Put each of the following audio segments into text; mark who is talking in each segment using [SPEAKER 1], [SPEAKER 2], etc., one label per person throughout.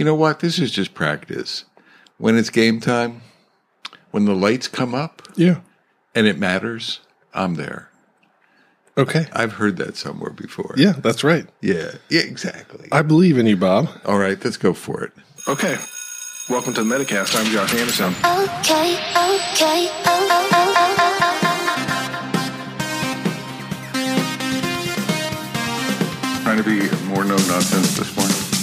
[SPEAKER 1] You know what? This is just practice. When it's game time, when the lights come up
[SPEAKER 2] Yeah.
[SPEAKER 1] and it matters, I'm there.
[SPEAKER 2] Okay.
[SPEAKER 1] I've heard that somewhere before.
[SPEAKER 2] Yeah, that's right.
[SPEAKER 1] Yeah. Yeah, exactly.
[SPEAKER 2] I believe in you, Bob.
[SPEAKER 1] All right, let's go for it.
[SPEAKER 2] Okay. Welcome to the Metacast. I'm Josh Anderson.
[SPEAKER 3] Okay, okay, oh oh, oh, oh, oh, oh, oh, oh.
[SPEAKER 1] Trying to be more no nonsense this morning.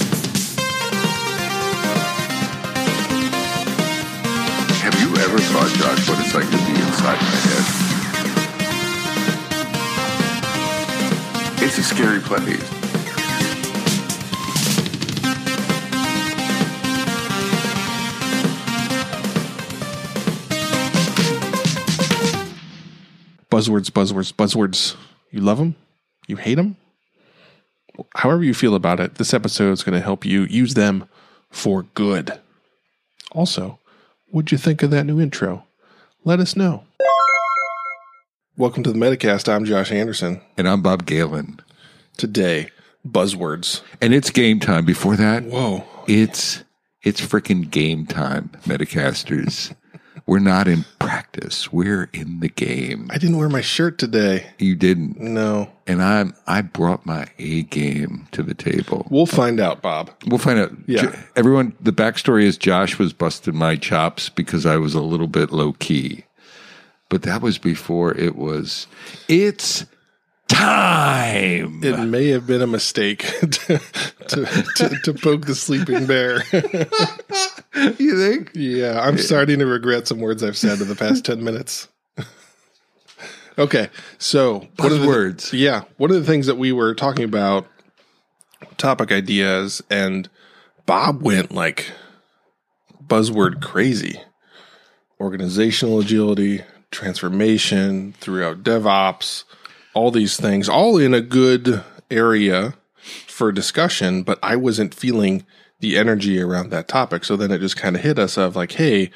[SPEAKER 1] Have you ever thought, Josh, what it's like to be inside my head? It's a scary place.
[SPEAKER 2] Buzzwords, buzzwords, buzzwords. You love them? You hate them? However you feel about it, this episode is going to help you use them for good. Also, what'd you think of that new intro? Let us know. Welcome to the Metacast. I'm Josh Anderson.
[SPEAKER 1] And I'm Bob Galen.
[SPEAKER 2] Today, buzzwords.
[SPEAKER 1] And it's game time. Before that,
[SPEAKER 2] Whoa.
[SPEAKER 1] it's it's freaking game time, Metacasters. We're not in practice. We're in the game.
[SPEAKER 2] I didn't wear my shirt today.
[SPEAKER 1] You didn't.
[SPEAKER 2] No.
[SPEAKER 1] And I'm I brought my A game to the table.
[SPEAKER 2] We'll find out, Bob.
[SPEAKER 1] We'll find out.
[SPEAKER 2] Yeah.
[SPEAKER 1] Everyone, the backstory is Josh was busting my chops because I was a little bit low key. But that was before it was, it's time.
[SPEAKER 2] It may have been a mistake to, to, to, to poke the sleeping bear.
[SPEAKER 1] you think?
[SPEAKER 2] yeah, I'm starting to regret some words I've said in the past 10 minutes. okay, so what are the-
[SPEAKER 1] Buzzwords.
[SPEAKER 2] yeah, one of the things that we were talking about, topic ideas, and Bob went like buzzword crazy. Organizational agility, transformation, throughout DevOps, all these things, all in a good area for discussion, but I wasn't feeling the energy around that topic. So then it just kind of hit us of like, hey,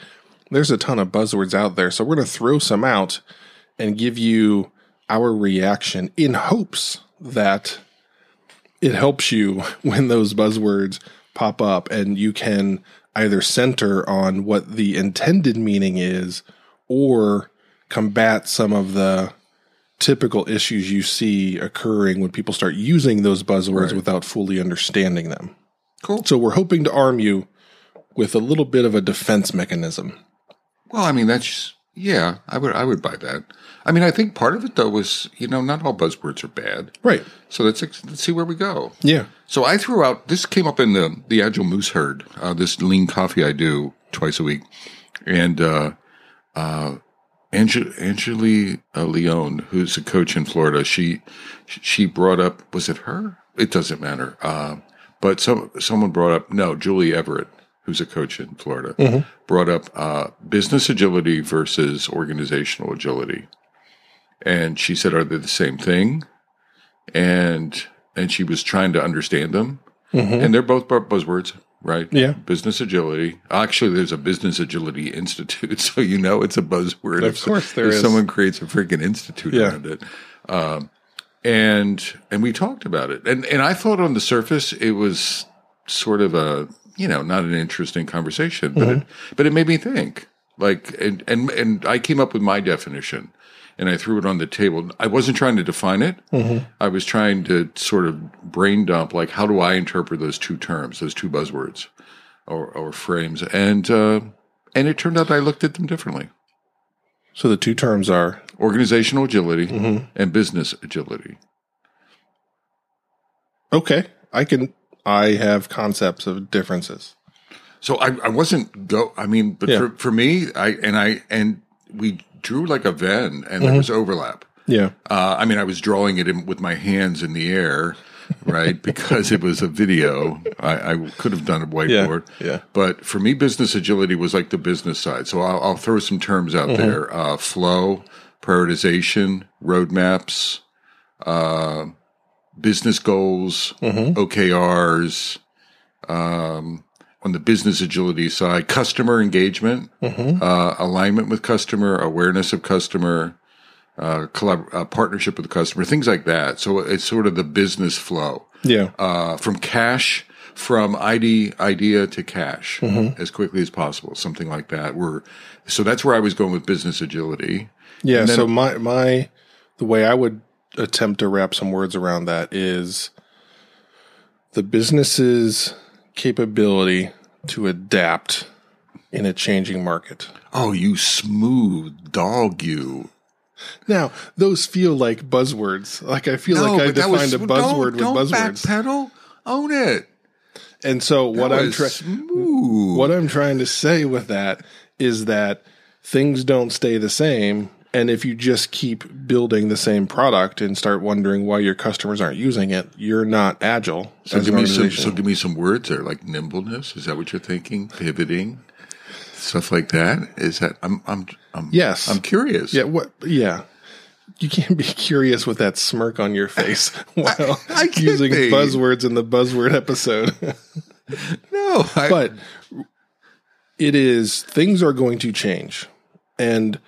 [SPEAKER 2] there's a ton of buzzwords out there. So we're going to throw some out and give you our reaction in hopes that it helps you when those buzzwords pop up and you can either center on what the intended meaning is or combat some of the typical issues you see occurring when people start using those buzzwords
[SPEAKER 1] Right.
[SPEAKER 2] without fully understanding them.
[SPEAKER 1] Cool.
[SPEAKER 2] So we're hoping to arm you with a little bit of a defense mechanism.
[SPEAKER 1] Well, I mean, that's, yeah, I would, I would buy that. I mean, I think part of it though was, you know, not all buzzwords are bad.
[SPEAKER 2] Right.
[SPEAKER 1] So let's, let's see where we go.
[SPEAKER 2] Yeah.
[SPEAKER 1] So I threw out this came up in the the Agile Moose Herd, uh, this lean coffee I do twice a week, and uh, uh, Angel, Angeli uh, Leone, who's a coach in Florida, she she brought up was it her? It doesn't matter. Uh, but some someone brought up no Julie Everett, who's a coach in Florida, brought up uh, business agility versus organizational agility, and she said, "Are they the same thing?" and and she was trying to understand them, and they're both buzzwords, right?
[SPEAKER 2] Yeah.
[SPEAKER 1] business agility. Actually, there's a business agility institute, so you know it's a buzzword.
[SPEAKER 2] Of
[SPEAKER 1] if,
[SPEAKER 2] course there
[SPEAKER 1] if
[SPEAKER 2] is.
[SPEAKER 1] Someone creates a freaking institute
[SPEAKER 2] Yeah.
[SPEAKER 1] around it, um, and and we talked about it, and and I thought on the surface it was sort of a you know not an interesting conversation, but it but it made me think. Like and and and I came up with my definition and I threw it on the table. I wasn't trying to define it. I was trying to sort of brain dump, like, how do I interpret those two terms, those two buzzwords or, or frames? And, uh, and it turned out I looked at them differently.
[SPEAKER 2] So the two terms are
[SPEAKER 1] Organizational agility and business agility.
[SPEAKER 2] okay. I can, I have concepts of differences.
[SPEAKER 1] So I, I wasn't go. I mean, but
[SPEAKER 2] Yeah.
[SPEAKER 1] for, for me, I and I and we drew like a Venn, and there was overlap.
[SPEAKER 2] Yeah.
[SPEAKER 1] Uh, I mean, I was drawing it in, with my hands in the air, right? because it was a video. I, I could have done a whiteboard.
[SPEAKER 2] yeah.
[SPEAKER 1] But for me, business agility was like the business side. So I'll, I'll throw some terms out there: uh, flow, prioritization, roadmaps, uh, business goals, OKRs. Um, on the business agility side, customer engagement, uh, alignment with customer, awareness of customer, uh, collab- uh, partnership with the customer, things like that. So it's sort of the business flow
[SPEAKER 2] Yeah.
[SPEAKER 1] uh, from cash from ID idea to cash
[SPEAKER 2] Mm-hmm.
[SPEAKER 1] as quickly as possible, something like that. We're so that's where I was going with business agility.
[SPEAKER 2] Yeah.
[SPEAKER 1] Then-
[SPEAKER 2] so my my the way I would attempt to wrap some words around that is the business's capability to adapt in a changing market.
[SPEAKER 1] Oh, you smooth dog, you.
[SPEAKER 2] Now, those feel like buzzwords. Like I feel like I
[SPEAKER 1] that was-
[SPEAKER 2] defined a buzzword
[SPEAKER 1] don't,
[SPEAKER 2] with
[SPEAKER 1] don't
[SPEAKER 2] buzzwords.
[SPEAKER 1] backpedal. Own it.
[SPEAKER 2] And so what
[SPEAKER 1] That
[SPEAKER 2] I'm trying what I'm trying to say with that is that things don't stay the same. And if you just keep building the same product and start wondering why your customers aren't using it, you're not agile
[SPEAKER 1] So give me some. So give me some words there, like nimbleness. Is that what you're thinking? Pivoting, stuff like that. Is that? I'm. I'm. I'm
[SPEAKER 2] Yes.
[SPEAKER 1] I'm curious.
[SPEAKER 2] yeah. What? Yeah. You can't be curious with that smirk on your face while
[SPEAKER 1] I can't
[SPEAKER 2] using
[SPEAKER 1] be.
[SPEAKER 2] buzzwords in the buzzword episode.
[SPEAKER 1] No. I,
[SPEAKER 2] but it is things are going to change and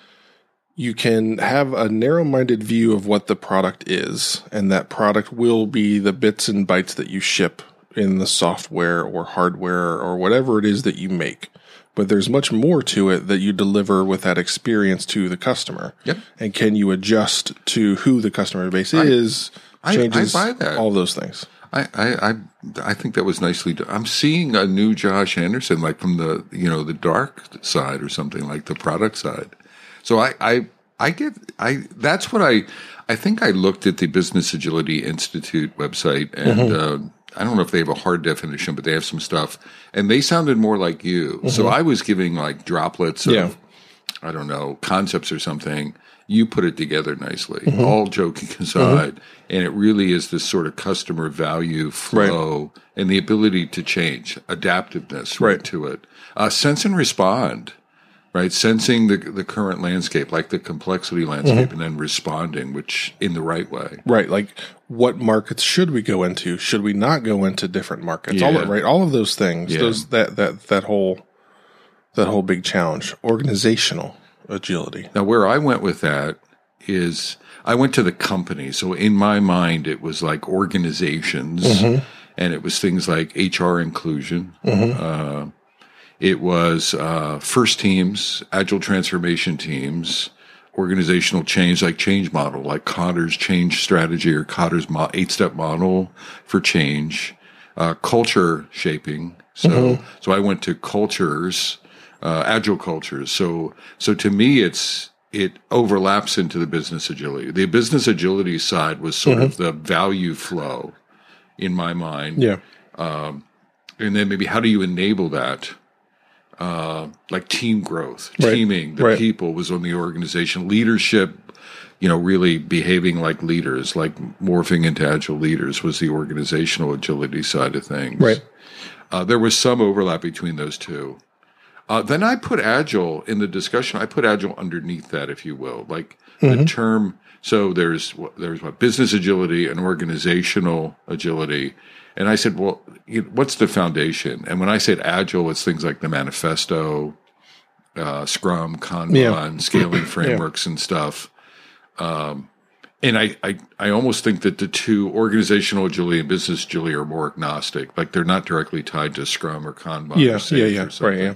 [SPEAKER 2] you can have a narrow-minded view of what the product is and that product will be the bits and bytes that you ship in the software or hardware or whatever it is that you make but there's much more to it that you deliver with that experience to the customer
[SPEAKER 1] Yep.
[SPEAKER 2] and can you adjust to who the customer base is
[SPEAKER 1] I- I
[SPEAKER 2] changes
[SPEAKER 1] buy that.
[SPEAKER 2] all those things
[SPEAKER 1] I, I, I, I think that was nicely done. I'm seeing a new Josh Anderson, like from the, you know, the dark side or something like the product side. So I, I, I get, I, that's what I, I think I looked at the Business Agility Institute website and, uh, I don't know if they have a hard definition, but they have some stuff and they sounded more like you. So I was giving like droplets of,
[SPEAKER 2] Yeah.
[SPEAKER 1] I don't know, concepts or something. You put it together nicely, all joking aside. And it really is this sort of customer value flow and the ability to change, adaptiveness right,
[SPEAKER 2] Right.
[SPEAKER 1] to it. Uh, sense and respond, right? Sensing the, the current landscape, like the complexity landscape, mm-hmm. and then responding, which in the right way.
[SPEAKER 2] Right, like what markets should we go into? Should we not go into different markets? All of, right, all of those things.
[SPEAKER 1] Yeah.
[SPEAKER 2] Those that that that whole that whole big challenge, organizational agility.
[SPEAKER 1] Now, where I went with that is I went to the company. So in my mind, it was like organizations mm-hmm. and it was things like HR inclusion. Mm-hmm. Uh, it was uh, first teams, agile transformation teams, organizational change, like change model, like Kotter's change strategy or Kotter's mo- eight step model for change, uh, culture shaping. So, so I went to cultures, uh, agile cultures. So, so to me, it's, it overlaps into the business agility. The business agility side was sort of the value flow in my mind
[SPEAKER 2] Yeah,
[SPEAKER 1] and then maybe how do you enable that uh, like team growth
[SPEAKER 2] Right.
[SPEAKER 1] teaming the
[SPEAKER 2] Right.
[SPEAKER 1] people was on the organization. Leadership you know really behaving like leaders like morphing into agile leaders was the organizational agility side of things.
[SPEAKER 2] Right.
[SPEAKER 1] uh, there was some overlap between those two. Uh, then i put agile in the discussion. I put agile underneath that if you will. Like the term so there's what- there's what business agility and organizational agility and i said well what's the foundation and when i said agile it's things like the manifesto uh, scrum kanban
[SPEAKER 2] Yeah.
[SPEAKER 1] scaling frameworks and stuff um, and I, I, I almost think that the two organizational agility and business agility are more agnostic. Like they're not directly tied to Scrum or Kanban.
[SPEAKER 2] Yeah,
[SPEAKER 1] or
[SPEAKER 2] yeah, yeah. Right, yeah.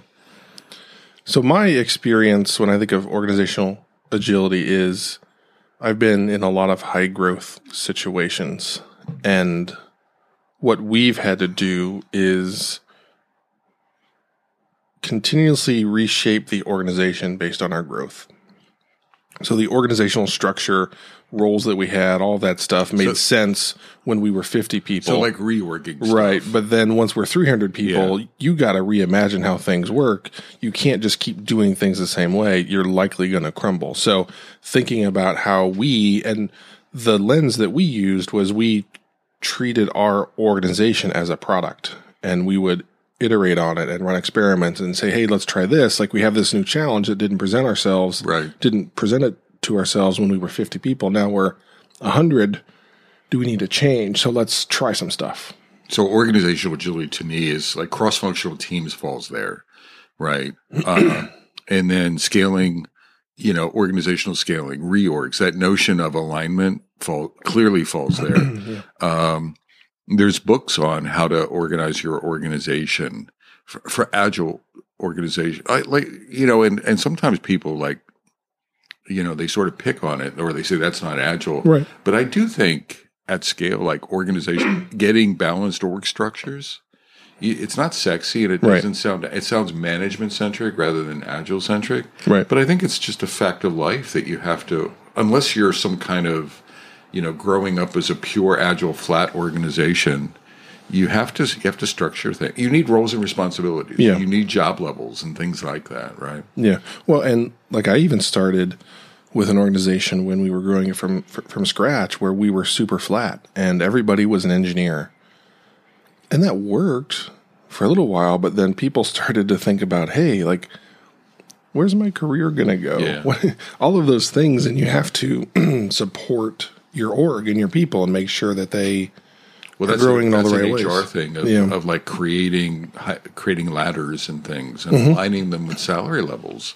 [SPEAKER 2] So my experience when I think of organizational agility is I've been in a lot of high growth situations and what we've had to do is continuously reshape the organization based on our growth. So the organizational structure, roles that we had, all that stuff made
[SPEAKER 1] So-
[SPEAKER 2] sense when we were 50 people.
[SPEAKER 1] So like reworking. stuff.
[SPEAKER 2] Right. But then once we're 300 people, you got to reimagine how things work. You can't just keep doing things the same way. You're likely going to crumble. So thinking about how we and the lens that we used was we treated our organization as a product and we would iterate on it and run experiments and say, Hey, let's try this. Like we have this new challenge that didn't present ourselves,
[SPEAKER 1] Right.
[SPEAKER 2] didn't present it to ourselves when we were 50 people. Now we're 100. Do we need to change? So let's try some stuff.
[SPEAKER 1] So organizational agility to me is like cross-functional teams falls there, right? Uh, and then scaling, you know, organizational scaling, reorgs. That notion of alignment fall clearly falls there. Um, there's books on how to organize your organization for, for agile organization. I like, you know, and, and sometimes people like, you know, they sort of pick on it or they say that's not agile.
[SPEAKER 2] Right.
[SPEAKER 1] But I do think at scale, like organization, getting balanced org structures, it's not sexy and it doesn't sound, it sounds management centric rather than agile centric.
[SPEAKER 2] Right.
[SPEAKER 1] But I think it's just a fact of life that you have to, unless you're some kind of, you know, growing up as a pure agile flat organization, you have to you have to structure things. You need roles and responsibilities.
[SPEAKER 2] Yeah.
[SPEAKER 1] You need job levels and things like that, right?
[SPEAKER 2] Yeah. Well, and like I even started with an organization when we were growing it from from scratch, where we were super flat and everybody was an engineer, and that worked for a little while. But then people started to think about, hey, like, where's my career going to go?
[SPEAKER 1] Yeah.
[SPEAKER 2] What- All of those things, and you have to support your org and your people and make sure that they
[SPEAKER 1] Well, that's
[SPEAKER 2] growing in all the
[SPEAKER 1] an
[SPEAKER 2] right
[SPEAKER 1] HR
[SPEAKER 2] ways.
[SPEAKER 1] thing of,
[SPEAKER 2] Yeah.
[SPEAKER 1] of like creating creating ladders and things and
[SPEAKER 2] Mm-hmm.
[SPEAKER 1] aligning them with salary levels.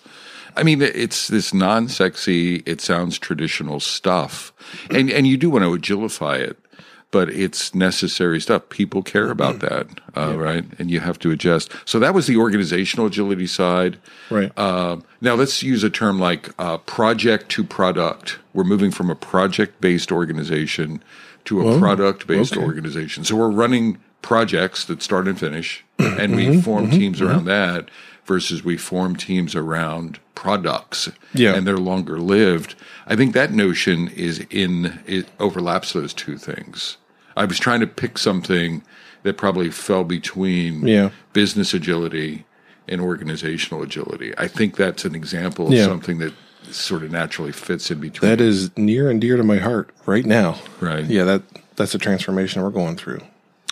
[SPEAKER 1] I mean, it's this non-sexy. It sounds traditional stuff, and and you do want to agilify it, but it's necessary stuff. People care
[SPEAKER 2] Mm-hmm.
[SPEAKER 1] about that, uh, right? And you have to adjust. So that was the organizational agility side.
[SPEAKER 2] right.
[SPEAKER 1] Uh, now let's use a term like uh, project to product. We're moving from a project-based organization to a product-based
[SPEAKER 2] okay.
[SPEAKER 1] organization. So we're running projects that start and finish, and
[SPEAKER 2] Mm-hmm,
[SPEAKER 1] we form teams around that. Versus we form teams around products,
[SPEAKER 2] Yeah.
[SPEAKER 1] and they're longer lived. I think that notion is in it overlaps those two things. I was trying to pick something that probably fell between
[SPEAKER 2] Yeah.
[SPEAKER 1] business agility and organizational agility. I think that's an example of
[SPEAKER 2] Yeah.
[SPEAKER 1] something that sort of naturally fits in between.
[SPEAKER 2] that is near and dear to my heart right now.
[SPEAKER 1] Right.
[SPEAKER 2] Yeah. That that's a transformation we're going through.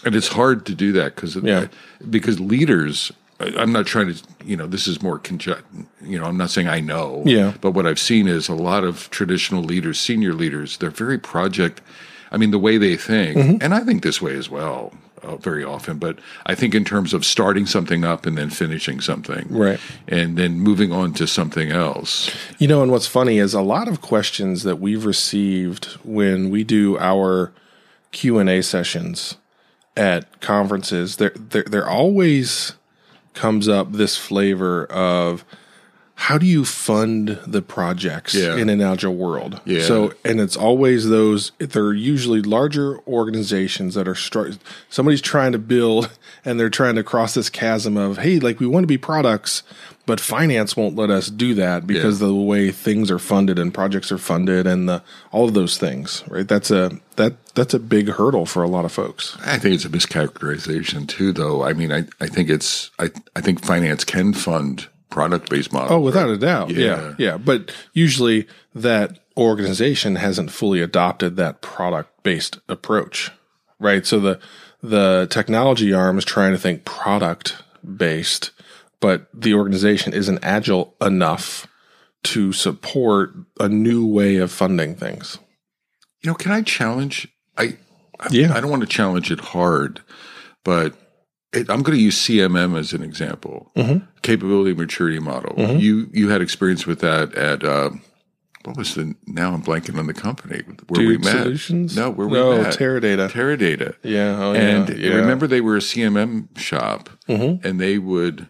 [SPEAKER 1] and it's hard to do that because
[SPEAKER 2] Yeah.
[SPEAKER 1] because leaders. I'm not trying to, you know, this is more conject, you know, I'm not saying I know,
[SPEAKER 2] Yeah.
[SPEAKER 1] but what I've seen is a lot of traditional leaders, senior leaders, they're very project. I mean, the way they think,
[SPEAKER 2] Mm-hmm.
[SPEAKER 1] and I think this way as well, uh, very often. But I think in terms of starting something up and then finishing something,
[SPEAKER 2] Right.
[SPEAKER 1] and then moving on to something else.
[SPEAKER 2] You know, and what's funny is a lot of questions that we've received when we do our Q and A sessions at conferences. There, there, there always comes up this flavor of how do you fund the projects
[SPEAKER 1] Yeah.
[SPEAKER 2] in an agile world?
[SPEAKER 1] Yeah.
[SPEAKER 2] So, and it's always those. They're usually larger organizations that are str- somebody's trying to build, and they're trying to cross this chasm of, hey, like we want to be products, but finance won't let us do that because of the way things are funded and projects are funded and the all of those things. Right? That's a that that's a big hurdle for a lot of folks.
[SPEAKER 1] I think it's a mischaracterization too, though. I mean, I, I think it's I, I think finance can fund product based model.
[SPEAKER 2] Oh, without a doubt. Yeah.
[SPEAKER 1] Yeah.
[SPEAKER 2] yeah. But usually that organization hasn't fully adopted that product based approach. Right. So the the technology arm is trying to think product based, but the organization isn't agile enough to support a new way of funding things.
[SPEAKER 1] You know, can I challenge? I
[SPEAKER 2] Yeah.
[SPEAKER 1] I don't want to challenge it hard, but it, I'm going to use CMM as an example.
[SPEAKER 2] Mm-hmm.
[SPEAKER 1] Capability maturity model. You you had experience with that at uh, what was the? Now I'm blanking on the company where we met.
[SPEAKER 2] Solutions?
[SPEAKER 1] No, where we
[SPEAKER 2] no,
[SPEAKER 1] met.
[SPEAKER 2] Teradata.
[SPEAKER 1] Teradata.
[SPEAKER 2] yeah. Oh,
[SPEAKER 1] and
[SPEAKER 2] yeah. yeah.
[SPEAKER 1] remember they were a CMM shop,
[SPEAKER 2] Mhm.
[SPEAKER 1] and they would.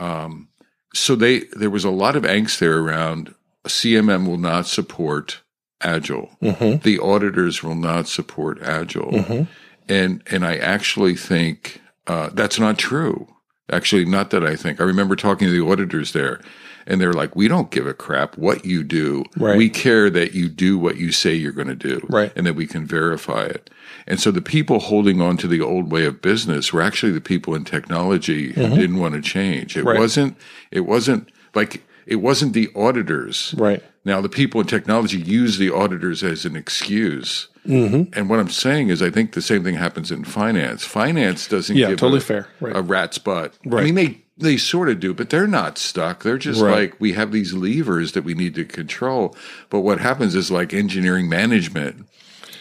[SPEAKER 1] Um, so they there was a lot of angst there around CMM will not support Agile.
[SPEAKER 2] Mhm.
[SPEAKER 1] The auditors will not support Agile,
[SPEAKER 2] Mm-hmm.
[SPEAKER 1] and and I actually think uh, that's not true. Actually, not that I think. I remember talking to the auditors there, and they're like, "We don't give a crap what you do.
[SPEAKER 2] Right.
[SPEAKER 1] We care that you do what you say you're going to do,
[SPEAKER 2] Right.
[SPEAKER 1] and that we can verify it." And so the people holding on to the old way of business were actually the people in technology who didn't want to change. It
[SPEAKER 2] Mm-hmm. Right.
[SPEAKER 1] wasn't. It wasn't like it wasn't the auditors.
[SPEAKER 2] Right.
[SPEAKER 1] Now, the people in technology use the auditors as an excuse.
[SPEAKER 2] Mm-hmm.
[SPEAKER 1] And what I'm saying is, I think the same thing happens in finance. Finance doesn't
[SPEAKER 2] Yeah,
[SPEAKER 1] give
[SPEAKER 2] totally
[SPEAKER 1] a,
[SPEAKER 2] fair. Right.
[SPEAKER 1] a rat's butt.
[SPEAKER 2] Right.
[SPEAKER 1] I mean, they they sort of do, but they're not stuck. They're just
[SPEAKER 2] Right.
[SPEAKER 1] like we have these levers that we need to control. But what happens is like engineering management,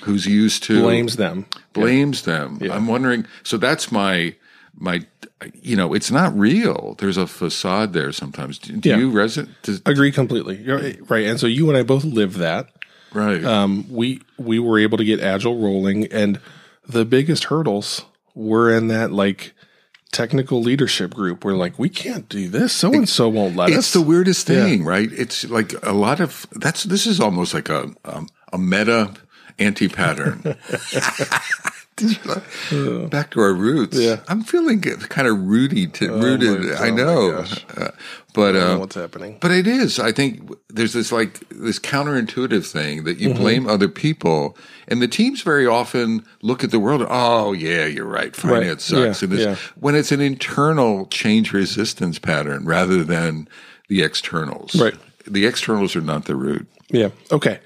[SPEAKER 1] who's used to
[SPEAKER 2] Blames them.
[SPEAKER 1] blames them. I'm wondering. So that's my my. You know, it's not real. There's a facade there sometimes. Do, do
[SPEAKER 2] Yeah.
[SPEAKER 1] you resonate? Does,
[SPEAKER 2] Agree completely. You're right. And so you and I both live that.
[SPEAKER 1] Right.
[SPEAKER 2] um, we we were able to get agile rolling and the biggest hurdles were in that like technical leadership group. We're like, we can't do this. So and so won't let
[SPEAKER 1] It's
[SPEAKER 2] us.
[SPEAKER 1] the weirdest thing, right? It's like a lot of that's. This is almost like a um, a meta anti pattern. Back to our roots.
[SPEAKER 2] Yeah.
[SPEAKER 1] I'm feeling kind of rooty to
[SPEAKER 2] my-
[SPEAKER 1] rooted. I
[SPEAKER 2] oh
[SPEAKER 1] know, uh, but
[SPEAKER 2] I know
[SPEAKER 1] uh,
[SPEAKER 2] what's happening.
[SPEAKER 1] But it is. I think there's this like this counterintuitive thing that
[SPEAKER 2] Mm-hmm.
[SPEAKER 1] you blame other people, and the teams very often look at the world. Oh yeah, you're right. Finance sucks.
[SPEAKER 2] Yeah,
[SPEAKER 1] and this,
[SPEAKER 2] yeah.
[SPEAKER 1] when it's an internal change resistance pattern rather than the externals.
[SPEAKER 2] Right.
[SPEAKER 1] The externals are not the root.
[SPEAKER 2] Yeah. Okay.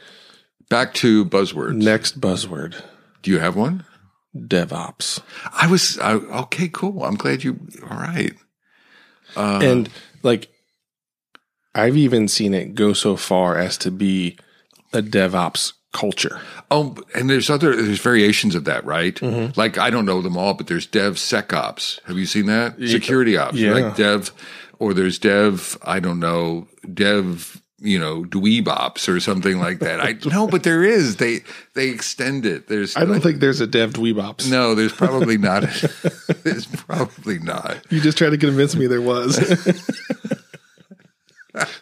[SPEAKER 1] Back to buzzwords.
[SPEAKER 2] Next buzzword
[SPEAKER 1] Do you have one?
[SPEAKER 2] DevOps.
[SPEAKER 1] I was I, okay. Cool. I'm glad you. All right. Uh,
[SPEAKER 2] and like, I've even seen it go so far as to be a DevOps culture.
[SPEAKER 1] Oh, and there's other there's variations of that, right?
[SPEAKER 2] Mm-hmm.
[SPEAKER 1] Like I don't know them all, but there's Dev SecOps. Have you seen that? Security ops,
[SPEAKER 2] yeah.
[SPEAKER 1] like Dev, or there's Dev. I don't know Dev. You know, Dweebops or something like that. I no, but there is. They they extend it. There's
[SPEAKER 2] I don't think there's a Dev DweebOps.
[SPEAKER 1] no. There's probably not. there's probably not.
[SPEAKER 2] You just tried to convince me there was.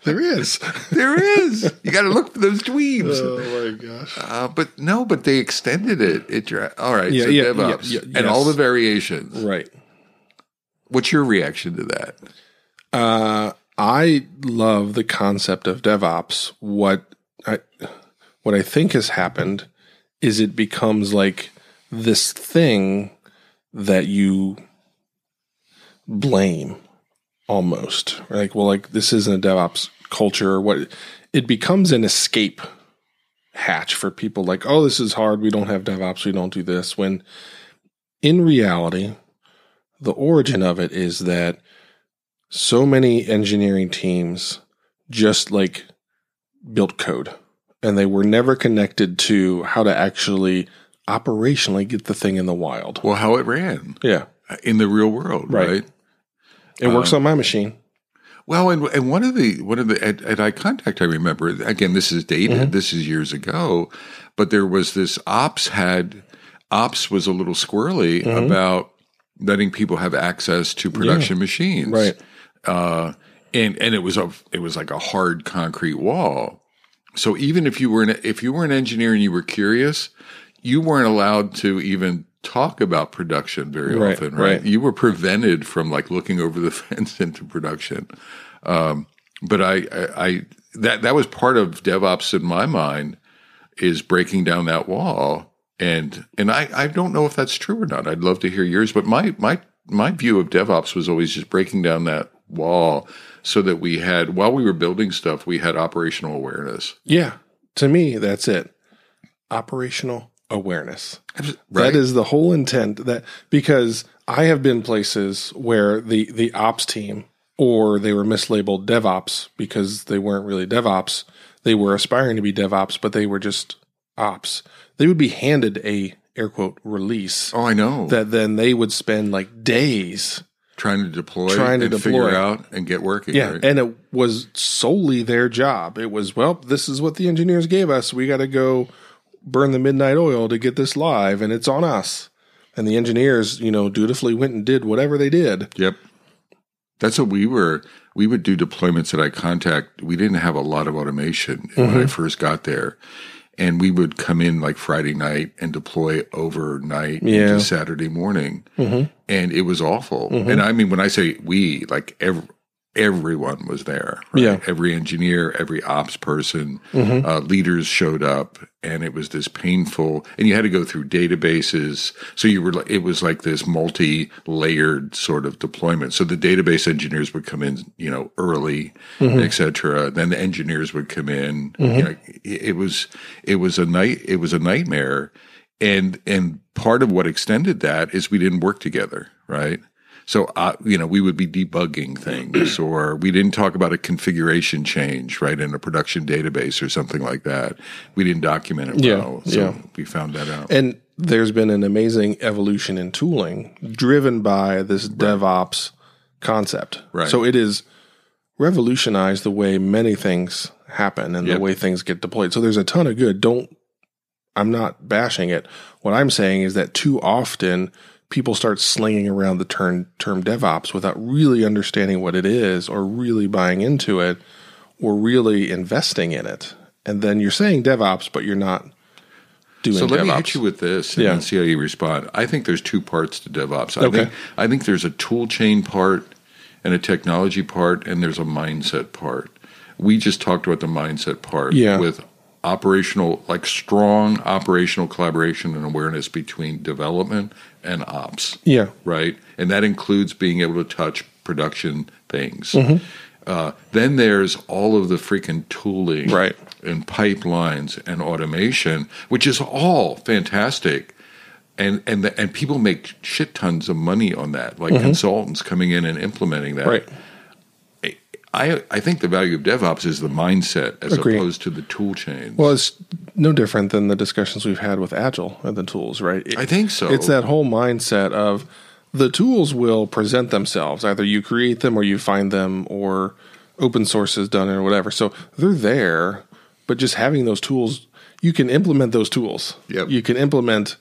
[SPEAKER 2] there is.
[SPEAKER 1] There is. You got to look for those dweebs.
[SPEAKER 2] Oh my gosh.
[SPEAKER 1] Uh, but no, but they extended it. It all right.
[SPEAKER 2] Yeah,
[SPEAKER 1] so
[SPEAKER 2] yeah,
[SPEAKER 1] DevOps
[SPEAKER 2] yeah, yeah,
[SPEAKER 1] and all the variations.
[SPEAKER 2] Right.
[SPEAKER 1] What's your reaction to that?
[SPEAKER 2] Uh, I love the concept of DevOps. What I what I think has happened is it becomes like this thing that you blame almost. Like, well, like this isn't a DevOps culture what it becomes an escape hatch for people like, oh, this is hard. We don't have DevOps. We don't do this. When in reality, the origin of it is that so many engineering teams just like built code and they were never connected to how to actually operationally get the thing in the wild.
[SPEAKER 1] Well, how it ran
[SPEAKER 2] Yeah.
[SPEAKER 1] in the real world,
[SPEAKER 2] Right.
[SPEAKER 1] right?
[SPEAKER 2] It works on my machine.
[SPEAKER 1] Well, and, and one of the one of the at, at contact, I remember again. This is dated.
[SPEAKER 2] Mm-hmm.
[SPEAKER 1] This is years ago, but there was this ops had ops was a little squirrely
[SPEAKER 2] Mm-hmm.
[SPEAKER 1] about letting people have access to production machines,
[SPEAKER 2] Right.
[SPEAKER 1] Uh, and and it was a it was like a hard concrete wall. So even if you were an, if you were an engineer and you were curious, you weren't allowed to even talk about production very
[SPEAKER 2] Right,
[SPEAKER 1] often, right?
[SPEAKER 2] right.
[SPEAKER 1] You were prevented from like looking over the fence into production. Um, but I, I, I that that was part of DevOps in my mind is breaking down that wall. And and I, I don't know if that's true or not. I'd love to hear yours, but my my my view of DevOps was always just breaking down that wall so that we had while we were building stuff, we had operational awareness.
[SPEAKER 2] Yeah. To me, that's it. Operational awareness.
[SPEAKER 1] Right.
[SPEAKER 2] That is the whole intent that because I have been places where the the ops team or they were mislabeled DevOps because they weren't really DevOps. They were aspiring to be DevOps, but they were just ops. They would be handed a air quote release
[SPEAKER 1] oh, I know.
[SPEAKER 2] that then they would spend like days.
[SPEAKER 1] Trying to deploy,
[SPEAKER 2] Trying to
[SPEAKER 1] and
[SPEAKER 2] deploy.
[SPEAKER 1] figure out and get working.
[SPEAKER 2] Yeah.
[SPEAKER 1] right?
[SPEAKER 2] And it was solely their job. It was, well, this is what the engineers gave us. We got to go burn the midnight oil to get this live and it's on us. And the engineers, you know, dutifully went and did whatever they did.
[SPEAKER 1] Yep. That's what we were. We would do deployments at iContact. We didn't have a lot of automation when
[SPEAKER 2] Mm-hmm.
[SPEAKER 1] I first got there. And we would come in like Friday night and deploy overnight
[SPEAKER 2] Yeah. Mm-hmm.
[SPEAKER 1] into Saturday morning. And it was awful. And I mean, when I say we, like every, everyone was there. right?
[SPEAKER 2] Yeah.
[SPEAKER 1] Every engineer, every ops person,
[SPEAKER 2] Mm-hmm.
[SPEAKER 1] uh, leaders showed up. And it was this painful, and you had to go through databases. So you were like, it was like this multi layered sort of deployment. So the database engineers would come in, you know, early,
[SPEAKER 2] Mm-hmm.
[SPEAKER 1] et cetera. Then the engineers would come in. You know, it, it was, it was a night, it was a nightmare. And, and part of what extended that is we didn't work together, right? So, uh, you know, we would be debugging things or we didn't talk about a configuration change, right, in a production database or something like that. We didn't document it
[SPEAKER 2] Yeah,
[SPEAKER 1] well. So
[SPEAKER 2] yeah.
[SPEAKER 1] we found that out.
[SPEAKER 2] And there's been an amazing evolution in tooling driven by this DevOps concept.
[SPEAKER 1] Right.
[SPEAKER 2] So it is revolutionized the way many things happen and
[SPEAKER 1] Yep.
[SPEAKER 2] the way things get deployed. So there's a ton of good. Don't I'm not bashing it. What I'm saying is that too often people start slinging around the term term DevOps without really understanding what it is or really buying into it or really investing in it. And then you're saying DevOps, but you're not doing
[SPEAKER 1] So let
[SPEAKER 2] DevOps.
[SPEAKER 1] me hit you with this and
[SPEAKER 2] Yeah.
[SPEAKER 1] see how you respond. I think there's two parts to DevOps. I
[SPEAKER 2] Okay.
[SPEAKER 1] think I think there's a tool chain part and a technology part, and there's a mindset part. We just talked about the mindset part
[SPEAKER 2] Yeah.
[SPEAKER 1] with operational, like strong operational collaboration and awareness between development and ops.
[SPEAKER 2] yeah.
[SPEAKER 1] right? And that includes being able to touch production things.
[SPEAKER 2] Mm-hmm.
[SPEAKER 1] Uh, then there's all of the freaking tooling,
[SPEAKER 2] Right.
[SPEAKER 1] and pipelines and automation, which is all fantastic. And and the, and people make shit tons of money on that, like consultants coming in and implementing that.
[SPEAKER 2] Mm-hmm. Right.
[SPEAKER 1] I I think the value of DevOps is the mindset as
[SPEAKER 2] Agree.
[SPEAKER 1] opposed to the tool chain.
[SPEAKER 2] Well, it's no different than the discussions we've had with Agile and the tools, right? It-
[SPEAKER 1] I think so.
[SPEAKER 2] It's that whole mindset of the tools will present themselves. Either you create them or you find them or open source is done or whatever. So they're there, but just having those tools, you can implement those tools.
[SPEAKER 1] Yep.
[SPEAKER 2] You can implement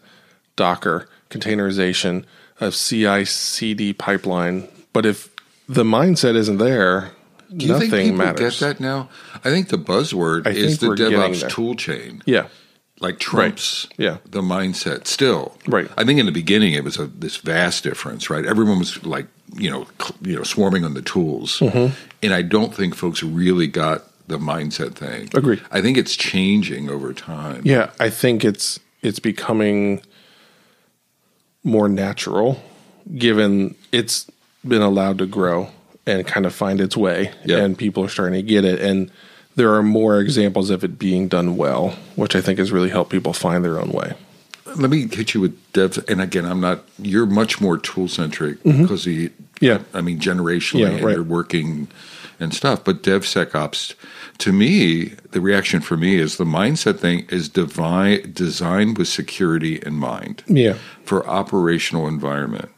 [SPEAKER 2] Docker, containerization, a CI CD pipeline. But if the mindset isn't there,
[SPEAKER 1] Do you
[SPEAKER 2] nothing
[SPEAKER 1] think people
[SPEAKER 2] matters.
[SPEAKER 1] get that now? I think the buzzword is the
[SPEAKER 2] we're getting
[SPEAKER 1] DevOps
[SPEAKER 2] there.
[SPEAKER 1] tool chain.
[SPEAKER 2] Yeah.
[SPEAKER 1] like trumps
[SPEAKER 2] Yeah.
[SPEAKER 1] the mindset still
[SPEAKER 2] Right.
[SPEAKER 1] i think in the beginning it was a, this vast difference right everyone was like you know cl- you know swarming on the tools
[SPEAKER 2] Mm-hmm.
[SPEAKER 1] and i don't think folks really got the mindset thing
[SPEAKER 2] Agreed.
[SPEAKER 1] i think it's changing over time
[SPEAKER 2] Yeah, I think it's it's becoming more natural given it's been allowed to grow and kind of find its way
[SPEAKER 1] Yeah.
[SPEAKER 2] and people are starting to get it and there are more examples of it being done well, which I think has really helped people find their own way.
[SPEAKER 1] let me hit you with dev and again i'm not you're much more tool centric because you
[SPEAKER 2] Mm-hmm. Yeah.
[SPEAKER 1] i mean generationally
[SPEAKER 2] Yeah,
[SPEAKER 1] and
[SPEAKER 2] right.
[SPEAKER 1] you're working and stuff but devsecops to me the reaction for me is the mindset thing is divine designed with security in mind
[SPEAKER 2] Yeah.
[SPEAKER 1] for operational environment.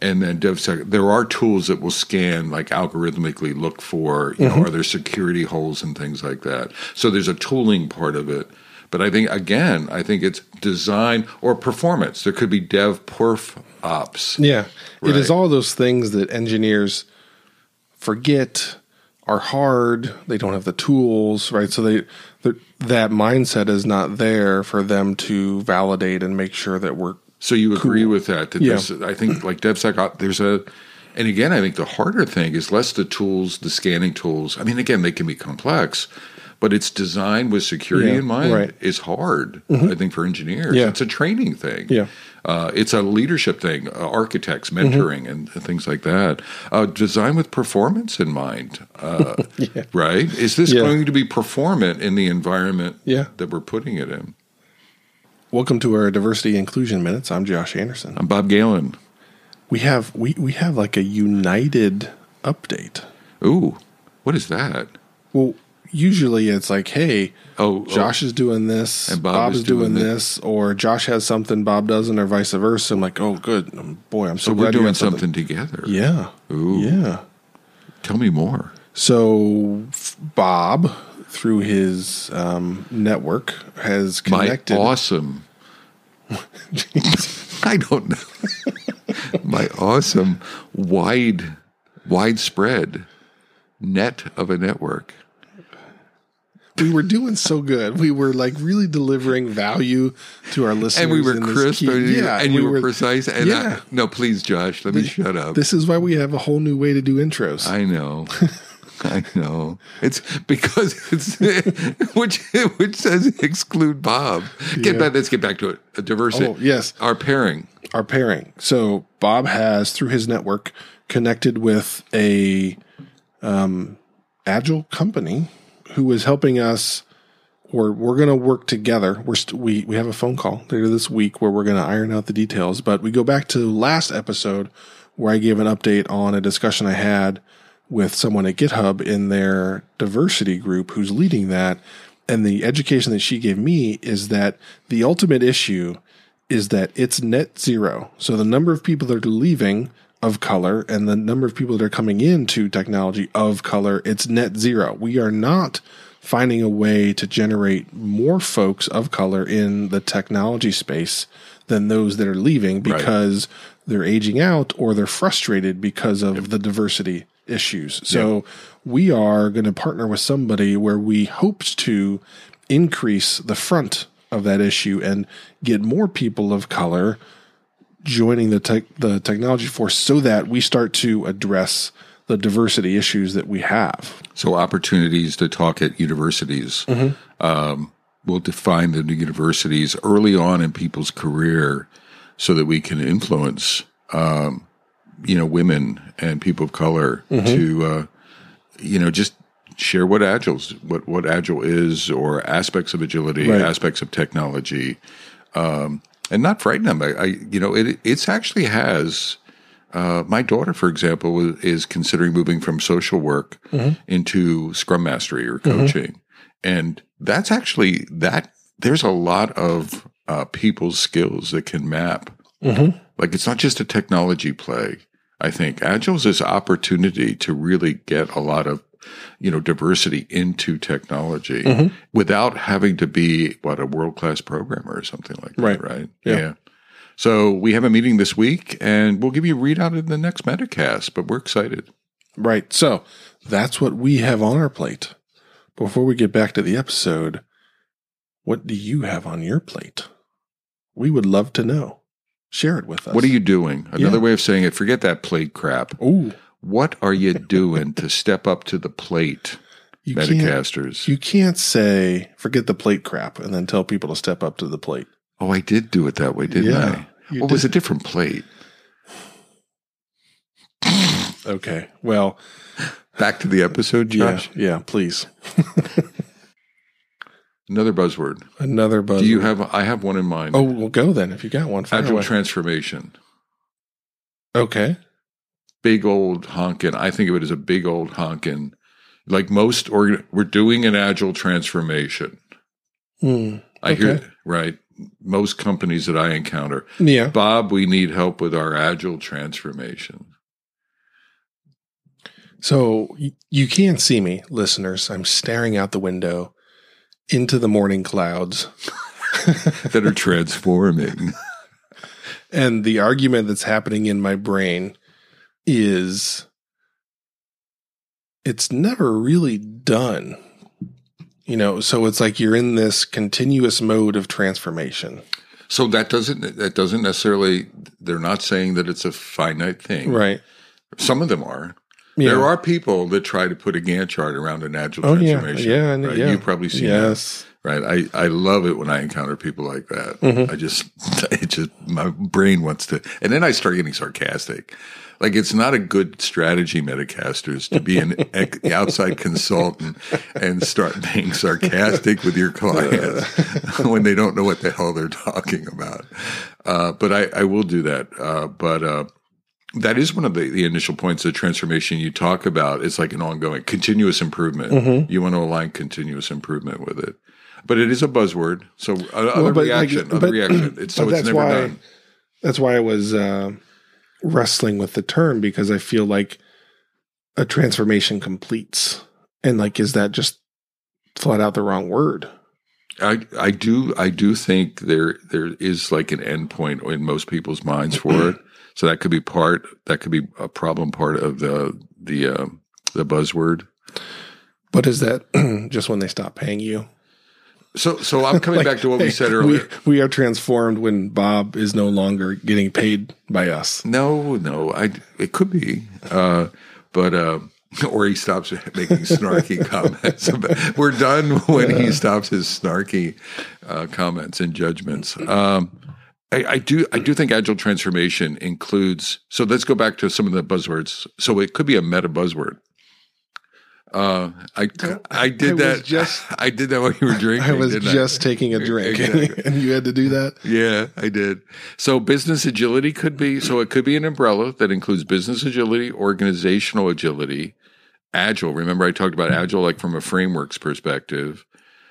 [SPEAKER 1] And then DevSec, there are tools that will scan, like algorithmically look for, you know, mm-hmm. are there security holes and things like that. So there's a tooling part of it. But I think, again, I think it's design or performance. There could be dev perf ops.
[SPEAKER 2] Yeah. It is all those things that engineers forget are hard. They don't have the tools, right? So they that mindset is not there for them to validate and make sure that we're
[SPEAKER 1] So you agree with that? That
[SPEAKER 2] Yeah.
[SPEAKER 1] this, I think like DevSecOps, there's a, and again, I think the harder thing is less the tools, the scanning tools. I mean, again, they can be complex, but it's designed with security
[SPEAKER 2] Yeah,
[SPEAKER 1] in mind.
[SPEAKER 2] right. Mm-hmm.
[SPEAKER 1] Hard, I think, for engineers.
[SPEAKER 2] Yeah.
[SPEAKER 1] It's a training thing.
[SPEAKER 2] Yeah.
[SPEAKER 1] Uh, it's a leadership thing, uh, architects,
[SPEAKER 2] Mm-hmm.
[SPEAKER 1] mentoring, and, and things like that. Uh, design with performance in mind, uh, right? Is this
[SPEAKER 2] Yeah.
[SPEAKER 1] going to be performant in the environment
[SPEAKER 2] Yeah.
[SPEAKER 1] that we're putting it in?
[SPEAKER 2] Welcome to our diversity inclusion minutes. I'm Josh Anderson.
[SPEAKER 1] I'm Bob Galen.
[SPEAKER 2] We have we we have like a united update.
[SPEAKER 1] Ooh, what is that?
[SPEAKER 2] Well, usually it's like, hey,
[SPEAKER 1] Oh,
[SPEAKER 2] Josh is doing this,
[SPEAKER 1] And Bob
[SPEAKER 2] Bob,
[SPEAKER 1] is
[SPEAKER 2] is doing,
[SPEAKER 1] doing
[SPEAKER 2] this, or Josh has something Bob doesn't, or vice versa. I'm like, oh, good, Um, boy, I'm so,
[SPEAKER 1] So
[SPEAKER 2] glad
[SPEAKER 1] we're doing
[SPEAKER 2] got
[SPEAKER 1] something, together.
[SPEAKER 2] Yeah,
[SPEAKER 1] Ooh.
[SPEAKER 2] yeah.
[SPEAKER 1] Tell me more.
[SPEAKER 2] So Bob, through his um, network, has connected.
[SPEAKER 1] My awesome. I don't know. My awesome, wide, widespread net of a network.
[SPEAKER 2] we were doing so good. We were like really delivering value to our listeners,
[SPEAKER 1] And we were crisp,
[SPEAKER 2] key-
[SPEAKER 1] and, you,
[SPEAKER 2] yeah,
[SPEAKER 1] and
[SPEAKER 2] we
[SPEAKER 1] you were, precise. And
[SPEAKER 2] yeah.
[SPEAKER 1] I, no, please, Josh, let me shut up.
[SPEAKER 2] This is why we have a whole new way to do intros.
[SPEAKER 1] I know. I know. It's because it's which which says exclude Bob. Get
[SPEAKER 2] Yeah.
[SPEAKER 1] back. Let's get back to it. A diversity.
[SPEAKER 2] Oh, yes.
[SPEAKER 1] Our pairing.
[SPEAKER 2] our pairing. So Bob has through his network connected with a um, agile company who is helping us, or we're going to work together. We're st- we we have a phone call later this week where we're going to iron out the details. But we go back to last episode where I gave an update on a discussion I had with someone at GitHub in their diversity group who's leading that. And the education that she gave me is that the ultimate issue is that it's net zero. So the number of people that are leaving of color and the number of people that are coming into technology of color, it's net zero. We are not finding a way to generate more folks of color in the technology space than those that are leaving because they're aging out or they're frustrated because of the diversity issues. So we are going to partner with somebody where we hoped to increase the front of that issue and get more people of color joining the tech, the technology force so that we start to address the diversity issues that we have.
[SPEAKER 1] So opportunities to talk at universities. Um, we'll define the universities early on in people's career so that we can influence, um, you know, women and people of color to, uh, you know, just share what agile's what what agile is or aspects of agility,
[SPEAKER 2] Right.
[SPEAKER 1] aspects of technology, um, and not frighten them. I, I you know, it it's actually has. Uh, my daughter, for example, is considering moving from social work into Scrum Mastery or coaching, and that's actually that. There's a lot of uh, people's skills that can map. Like it's not just a technology play. I think Agile's this opportunity to really get a lot of you know diversity into technology mm-hmm. without having to be what a world class programmer or something like that.
[SPEAKER 2] Right.
[SPEAKER 1] Right.
[SPEAKER 2] Yeah.
[SPEAKER 1] So we have a meeting this week, and we'll give you a readout in the next Metacast. But we're excited.
[SPEAKER 2] Right. So that's what we have on our plate. Before we get back to the episode, what do you have on your plate? We would love to know. Share it with us.
[SPEAKER 1] What are you doing? Another
[SPEAKER 2] Yeah.
[SPEAKER 1] way of saying it. Forget that plate crap.
[SPEAKER 2] Ooh,
[SPEAKER 1] What are you doing to step up to the plate,
[SPEAKER 2] you can't,
[SPEAKER 1] Metacasters?
[SPEAKER 2] you can't say forget the plate crap and then tell people to step up to the plate.
[SPEAKER 1] oh, I did do it that way, didn't
[SPEAKER 2] Yeah,
[SPEAKER 1] I? Well, it was a different plate.
[SPEAKER 2] Okay. Well,
[SPEAKER 1] Back to the episode,
[SPEAKER 2] yeah, yeah, please.
[SPEAKER 1] Another buzzword.
[SPEAKER 2] Another buzz.
[SPEAKER 1] Do you have? I have one in mind.
[SPEAKER 2] Oh, well, go then if you got one.
[SPEAKER 1] Agile
[SPEAKER 2] away.
[SPEAKER 1] transformation.
[SPEAKER 2] okay.
[SPEAKER 1] Big old honkin'. I think of it as a big old honkin'. Like most organ, we're doing an agile transformation.
[SPEAKER 2] Hmm.
[SPEAKER 1] I hear
[SPEAKER 2] Okay.
[SPEAKER 1] right. Most companies that I encounter,
[SPEAKER 2] Yeah.
[SPEAKER 1] Bob, we need help with our agile transformation.
[SPEAKER 2] So you can't see me, listeners. I'm staring out the window into the morning clouds.
[SPEAKER 1] that are transforming.
[SPEAKER 2] And the argument that's happening in my brain is it's never really done. You know, so it's like you're in this continuous mode of transformation.
[SPEAKER 1] So that doesn't that doesn't necessarily. They're not saying that it's a finite thing.
[SPEAKER 2] Right.
[SPEAKER 1] Some of them are.
[SPEAKER 2] Yeah.
[SPEAKER 1] There are people that try to put a Gantt chart around an agile
[SPEAKER 2] Oh
[SPEAKER 1] transformation.
[SPEAKER 2] yeah, and-
[SPEAKER 1] right?
[SPEAKER 2] yeah.
[SPEAKER 1] You've probably seen that. right? I, I love it when I encounter people like that.
[SPEAKER 2] Mhm.
[SPEAKER 1] I just, it just, my brain wants to, and then I start getting sarcastic. Like it's not a good strategy, Metacasters, to be an outside consultant and start being sarcastic with your clients when they don't know what the hell they're talking about. Uh, but I, I will do that. Uh, but, uh, that is one of the, the initial points of transformation you talk about. It's like an ongoing continuous improvement.
[SPEAKER 2] Mhm.
[SPEAKER 1] You want to align continuous improvement with it. But it is a buzzword. So uh, other
[SPEAKER 2] but like-
[SPEAKER 1] reaction, other
[SPEAKER 2] but-
[SPEAKER 1] reaction. It's, so
[SPEAKER 2] but
[SPEAKER 1] it's never
[SPEAKER 2] why-
[SPEAKER 1] done.
[SPEAKER 2] That's why I was uh, wrestling with the term because I feel like a transformation completes. And like, is that just flat out the wrong word?
[SPEAKER 1] I, I do I do think there there is like an endpoint in most people's minds for it. So that could be part that could be a problem part of the the uh, the buzzword.
[SPEAKER 2] But is that just when they stop paying you?
[SPEAKER 1] So so I'm coming
[SPEAKER 2] Like,
[SPEAKER 1] back to what we said earlier.
[SPEAKER 2] We, we are transformed when Bob is no longer getting paid by us.
[SPEAKER 1] No, no, I it could be, uh, but uh, or he stops making snarky comments. We're done when he stops his snarky uh, comments and judgments. Um, I, I do, I do think agile transformation includes. So let's go back to some of the buzzwords. So it could be a meta buzzword. Uh, I I did
[SPEAKER 2] I
[SPEAKER 1] that.
[SPEAKER 2] just-
[SPEAKER 1] I did that while you were drinking.
[SPEAKER 2] I was just taking a drink
[SPEAKER 1] Exactly.
[SPEAKER 2] and you had to do that.
[SPEAKER 1] Yeah, I did. So business agility could be so it could be an umbrella that includes business agility, organizational agility, agile. Remember I talked about agile like from a frameworks perspective.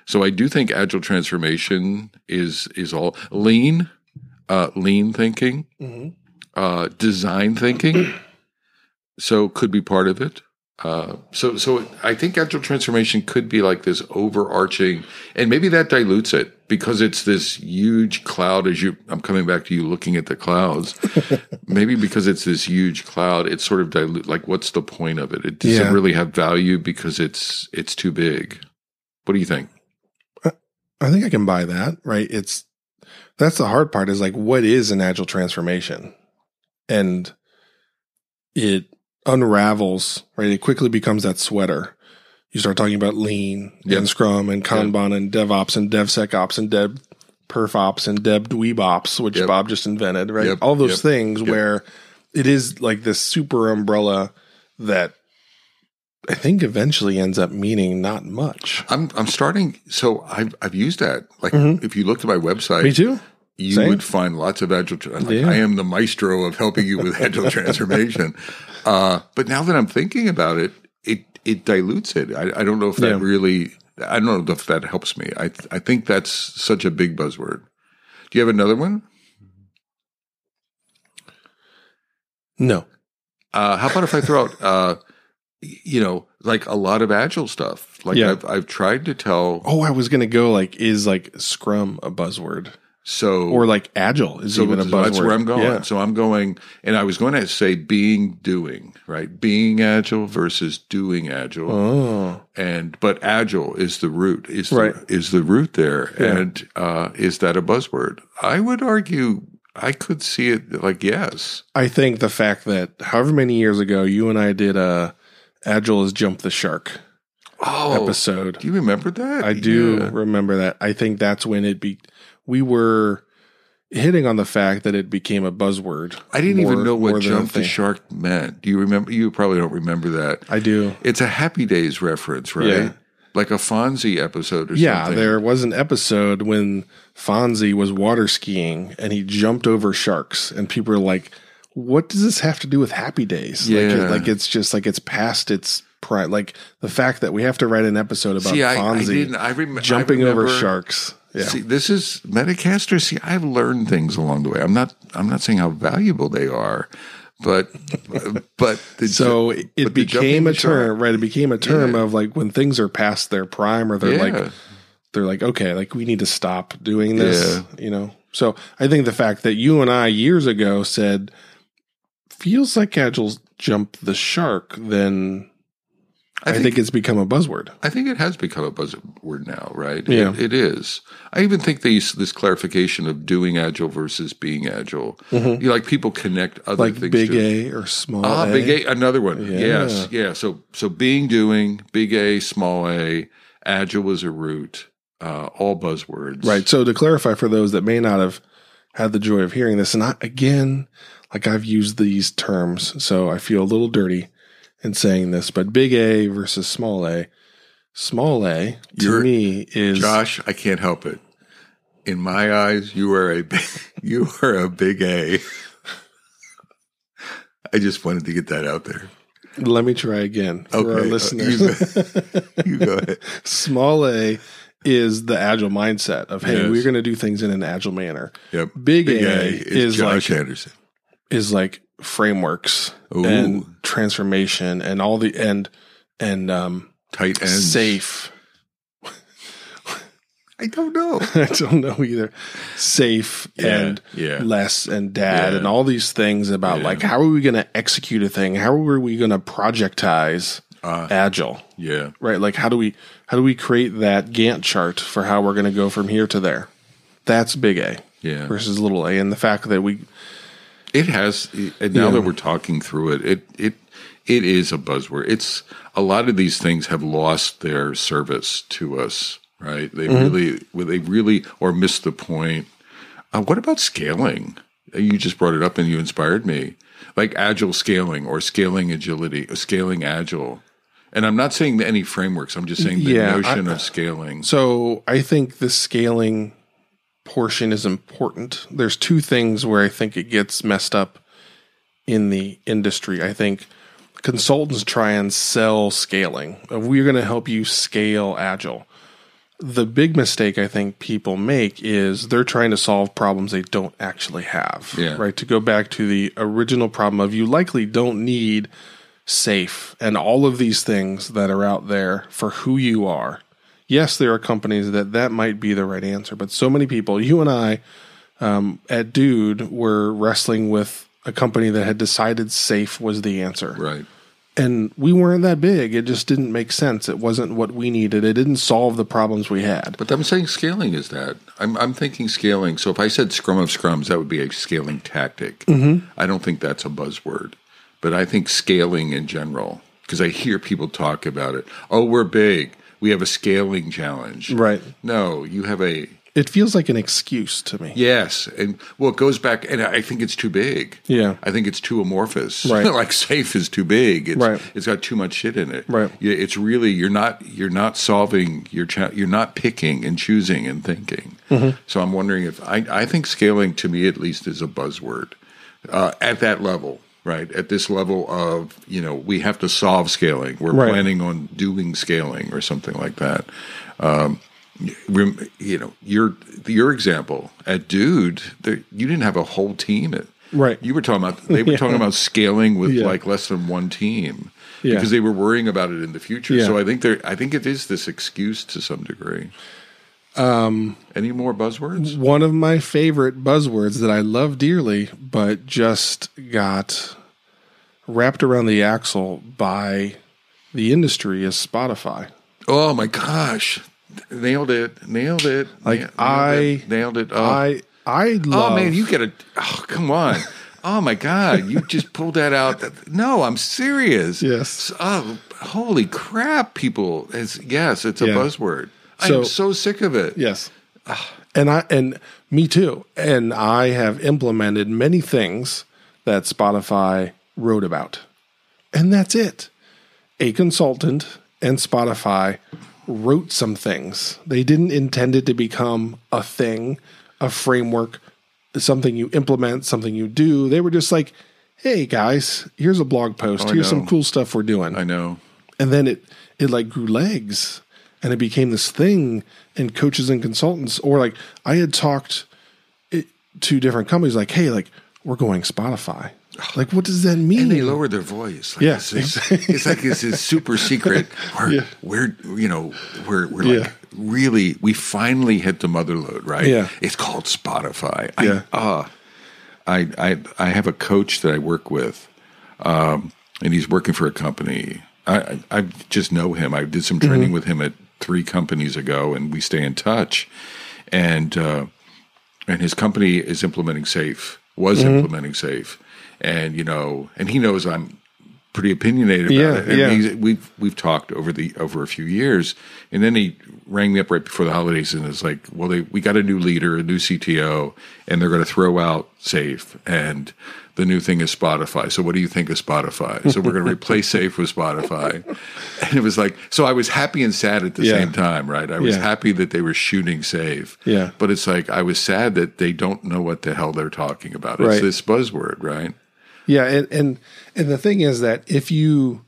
[SPEAKER 1] So I do think agile transformation is is all lean, uh, lean thinking,
[SPEAKER 2] Mhm.
[SPEAKER 1] uh, design thinking. So could be part of it. Uh, so, so I think agile transformation could be like this overarching, and maybe that dilutes it because it's this huge cloud. As you, I'm coming back to you looking at the clouds. maybe because it's this huge cloud, it's sort of dilute. Like, what's the point of it? It doesn't
[SPEAKER 2] Yeah.
[SPEAKER 1] really have value because it's it's too big. What do you think?
[SPEAKER 2] I think I can buy that, right? It's that's the hard part is like what is an agile transformation? And it unravels, right? It quickly becomes that sweater. You start talking about lean
[SPEAKER 1] Yep.
[SPEAKER 2] and scrum and kanban and devops and devsecops and dev perfops and dev dweebops, which
[SPEAKER 1] Yep.
[SPEAKER 2] Bob just invented, right?
[SPEAKER 1] Yep.
[SPEAKER 2] All those
[SPEAKER 1] Yep.
[SPEAKER 2] things
[SPEAKER 1] Yep.
[SPEAKER 2] where it is like this super umbrella that I think eventually ends up meaning not much.
[SPEAKER 1] I'm I'm starting. So I've I've used that. Like,
[SPEAKER 2] Mhm.
[SPEAKER 1] if you looked at my website,
[SPEAKER 2] Me too.
[SPEAKER 1] you
[SPEAKER 2] Same.
[SPEAKER 1] would find lots of agile. tra- Like,
[SPEAKER 2] Yeah.
[SPEAKER 1] I am the maestro of helping you with agile transformation. Uh, but now that I'm thinking about it, it it dilutes it. I, I don't know if that
[SPEAKER 2] Yeah.
[SPEAKER 1] really. I don't know if that helps me. I I think that's such a big buzzword. Do you have another one?
[SPEAKER 2] No.
[SPEAKER 1] Uh, how about if I throw out, uh, you know, like a lot of agile stuff. Like
[SPEAKER 2] Yeah.
[SPEAKER 1] I've I've tried to tell.
[SPEAKER 2] Oh, I was gonna go like is like Scrum a buzzword
[SPEAKER 1] So
[SPEAKER 2] or like Agile is
[SPEAKER 1] so
[SPEAKER 2] even a buzzword.
[SPEAKER 1] that's where I'm going.
[SPEAKER 2] Yeah.
[SPEAKER 1] So I'm going, and I was going to say being doing right, being agile versus doing agile,
[SPEAKER 2] Oh,
[SPEAKER 1] and but agile is the root is
[SPEAKER 2] Right.
[SPEAKER 1] the, is the root there,
[SPEAKER 2] Yeah.
[SPEAKER 1] and uh, is that a buzzword? I would argue I could see it like yes.
[SPEAKER 2] I think the fact that however many years ago you and I did a Agile is jump the shark
[SPEAKER 1] Oh,
[SPEAKER 2] episode.
[SPEAKER 1] do you remember that?
[SPEAKER 2] I do
[SPEAKER 1] Yeah.
[SPEAKER 2] remember that. I think that's when it be we were hitting on the fact that it became a buzzword.
[SPEAKER 1] I didn't
[SPEAKER 2] more-
[SPEAKER 1] even know what jump the shark meant. Do you remember? You probably don't remember that.
[SPEAKER 2] I do.
[SPEAKER 1] It's a Happy Days reference, right?
[SPEAKER 2] Yeah.
[SPEAKER 1] Like a Fonzie episode or
[SPEAKER 2] Yeah,
[SPEAKER 1] something.
[SPEAKER 2] Yeah, there was an episode when Fonzie was water skiing and he jumped over sharks, and people were like, "What does this have to do with Happy Days?" Like,
[SPEAKER 1] Yeah.
[SPEAKER 2] it, like it's just like it's past its prime. Like the fact that we have to write an episode about
[SPEAKER 1] See, I, I
[SPEAKER 2] Fonzie
[SPEAKER 1] didn't. I, rem- I
[SPEAKER 2] jumping over sharks. Yeah,
[SPEAKER 1] See, this is Metacaster. See, I've learned things along the way. I'm not. I'm not saying how valuable they are, but but the,
[SPEAKER 2] so it
[SPEAKER 1] but
[SPEAKER 2] became a
[SPEAKER 1] the shark-
[SPEAKER 2] term, right? It became a term
[SPEAKER 1] Yeah.
[SPEAKER 2] of like when things are past their prime, or they're
[SPEAKER 1] yeah,
[SPEAKER 2] like they're like, okay, like we need to stop doing this, you know? So I think the fact that you and I years ago said, feels like Agile's jumped the shark, then I, think, it's become a buzzword.
[SPEAKER 1] I think it has become a buzzword now, right?
[SPEAKER 2] Yeah.
[SPEAKER 1] It, it is. I even think these this clarification of doing agile versus being agile. You know, like people connect other
[SPEAKER 2] Like
[SPEAKER 1] things.
[SPEAKER 2] big
[SPEAKER 1] to,
[SPEAKER 2] A or small
[SPEAKER 1] Ah,
[SPEAKER 2] A.
[SPEAKER 1] big A, another one.
[SPEAKER 2] Yeah.
[SPEAKER 1] Yes, yeah. So, so being, doing, big A, small A, agile was a root. Uh, all buzzwords.
[SPEAKER 2] Right. So to clarify for those that may not have had the joy of hearing this, and I, again, like I've used these terms, so I feel a little dirty in saying this, but big A versus small A. Small A to
[SPEAKER 1] You're-
[SPEAKER 2] me is
[SPEAKER 1] Josh, I can't help it. In my eyes, you are a big, you are a big A. I just wanted to get that out there.
[SPEAKER 2] let me try again for our
[SPEAKER 1] Okay, uh,
[SPEAKER 2] listeners.
[SPEAKER 1] You go ahead.
[SPEAKER 2] small A is the agile mindset of hey,
[SPEAKER 1] Yes.
[SPEAKER 2] we're going to do things in an agile manner.
[SPEAKER 1] Yep.
[SPEAKER 2] Big,
[SPEAKER 1] Big
[SPEAKER 2] A,
[SPEAKER 1] A
[SPEAKER 2] is,
[SPEAKER 1] is Josh
[SPEAKER 2] like
[SPEAKER 1] Anderson.
[SPEAKER 2] Is like frameworks
[SPEAKER 1] Ooh.
[SPEAKER 2] and transformation and all the and and um
[SPEAKER 1] Tight ends.
[SPEAKER 2] SAFe.
[SPEAKER 1] I don't know.
[SPEAKER 2] I don't know either. SAFe and
[SPEAKER 1] yeah.
[SPEAKER 2] LeSS and DAD
[SPEAKER 1] Yeah.
[SPEAKER 2] and all these things about
[SPEAKER 1] Yeah.
[SPEAKER 2] like how are we going to execute a thing? How are we going to projectize
[SPEAKER 1] Uh,
[SPEAKER 2] agile?
[SPEAKER 1] yeah.
[SPEAKER 2] Right? Like how do we how do we create that Gantt chart for how we're going to go from here to there? That's big A
[SPEAKER 1] Yeah.
[SPEAKER 2] versus little A, and the fact that we
[SPEAKER 1] It has, and now
[SPEAKER 2] Yeah.
[SPEAKER 1] that we're talking through it, it it it is a buzzword. It's a lot of these things have lost their service to us, right? They
[SPEAKER 2] Mm-hmm.
[SPEAKER 1] really, well, they really, or missed the point. Uh, what about scaling? You just brought it up, and you inspired me. Like agile scaling or scaling agility, or scaling agile. And I'm not saying any frameworks. I'm just saying the
[SPEAKER 2] Yeah,
[SPEAKER 1] notion
[SPEAKER 2] I-
[SPEAKER 1] of scaling.
[SPEAKER 2] So I think the scaling portion is important. There's two things where I think it gets messed up in the industry. I think consultants try and sell scaling. We're going to help you scale agile. The big mistake I think people make is they're trying to solve problems they don't actually have.
[SPEAKER 1] Yeah.
[SPEAKER 2] Right. To go back to the original problem of you likely don't need SAFe and all of these things that are out there for who you are. Yes, there are companies that that might be the right answer, but so many people, you and I, um, at Dude, were wrestling with a company that had decided SAFe was the answer
[SPEAKER 1] Right.
[SPEAKER 2] and we weren't that big. It just didn't make sense. It wasn't what we needed. It didn't solve the problems we had.
[SPEAKER 1] But I'm saying scaling is that. I'm, I'm thinking scaling. So if I said scrum of scrums, that would be a scaling tactic.
[SPEAKER 2] Mm-hmm.
[SPEAKER 1] I don't think that's a buzzword. But I think scaling in general, because I hear people talk about it. Oh, we're big. We have a scaling challenge.
[SPEAKER 2] Right.
[SPEAKER 1] No, you have a
[SPEAKER 2] It feels like an excuse to me.
[SPEAKER 1] yes, and well, it goes back, and I think it's too big.
[SPEAKER 2] Yeah.
[SPEAKER 1] I think it's too amorphous.
[SPEAKER 2] Right.
[SPEAKER 1] like SAFe is too big. It's,
[SPEAKER 2] Right.
[SPEAKER 1] It's got too much shit in it.
[SPEAKER 2] Right.
[SPEAKER 1] Yeah, It's really you're not you're not solving your cha- you're not picking and choosing and thinking.
[SPEAKER 2] Mm-hmm.
[SPEAKER 1] So I'm wondering if I I think scaling to me at least is a buzzword uh, at that level. Right at this level of you know we have to solve scaling. We're
[SPEAKER 2] Right.
[SPEAKER 1] planning on doing scaling or something like that. Um, you know your your example at Dude, there, you didn't have a whole team. At,
[SPEAKER 2] Right.
[SPEAKER 1] You were talking about they were talking about scaling with
[SPEAKER 2] Yeah.
[SPEAKER 1] like less than one team
[SPEAKER 2] Yeah.
[SPEAKER 1] because they were worrying about it in the future.
[SPEAKER 2] Yeah.
[SPEAKER 1] So I think there, I think it is this excuse to some degree. Um, any more buzzwords?
[SPEAKER 2] One of my favorite buzzwords that I love dearly, but just got wrapped around the axle by the industry is Spotify.
[SPEAKER 1] Oh my gosh, nailed it! Nailed it!
[SPEAKER 2] Like,
[SPEAKER 1] nailed
[SPEAKER 2] I-
[SPEAKER 1] it, nailed it! Oh.
[SPEAKER 2] I I love
[SPEAKER 1] oh man, you get a oh come on. Oh my God! You just pulled that out. No, I'm serious.
[SPEAKER 2] Yes.
[SPEAKER 1] Oh, holy crap! People, it's, yes, it's a
[SPEAKER 2] Yeah.
[SPEAKER 1] buzzword. I'm
[SPEAKER 2] so
[SPEAKER 1] sick of it.
[SPEAKER 2] Yes. Ah. And I and me too. And I have implemented many things that Spotify wrote about. And that's it. A consultant and Spotify wrote some things. They didn't intend it to become a thing, a framework, something you implement, something you do. They were just like, "Hey guys, here's a blog post.
[SPEAKER 1] Oh,
[SPEAKER 2] here's some cool stuff we're doing."
[SPEAKER 1] I know.
[SPEAKER 2] and then it it like grew legs and it became this thing and coaches and consultants or like i had talked it, to different companies like hey like we're going spotify like what does that mean
[SPEAKER 1] And they lower their voice. Like
[SPEAKER 2] Yeah.
[SPEAKER 1] it's, it's, it's like this super secret. We're,
[SPEAKER 2] Yeah.
[SPEAKER 1] we're you know, we're we're
[SPEAKER 2] Yeah.
[SPEAKER 1] like really we finally hit the mother load, right?
[SPEAKER 2] Yeah.
[SPEAKER 1] It's called Spotify.
[SPEAKER 2] Yeah.
[SPEAKER 1] I, uh, I I I have a coach that I work with, um, and he's working for a company. I I I just know him. I did some training with him at three companies ago, and we stay in touch. And uh, and his company is implementing SAFe was
[SPEAKER 2] Mm-hmm.
[SPEAKER 1] implementing SAFe and you know and he knows i'm pretty opinionated about
[SPEAKER 2] Yeah,
[SPEAKER 1] it and
[SPEAKER 2] yeah.
[SPEAKER 1] he's, we've we've talked over the over a few years and then he rang me up right before the holidays and is like well they we got a new leader a new cto and they're going to throw out SAFe and the new thing is spotify so what do you think of spotify so we're going to replace SAFe with spotify and it was like so i was happy and sad at the
[SPEAKER 2] Yeah.
[SPEAKER 1] same time right i was happy that they were shooting SAFe
[SPEAKER 2] Yeah.
[SPEAKER 1] but it's like I was sad that they don't know what the hell they're talking about. It's
[SPEAKER 2] Right.
[SPEAKER 1] this buzzword, right?
[SPEAKER 2] Yeah and and and the thing is that if you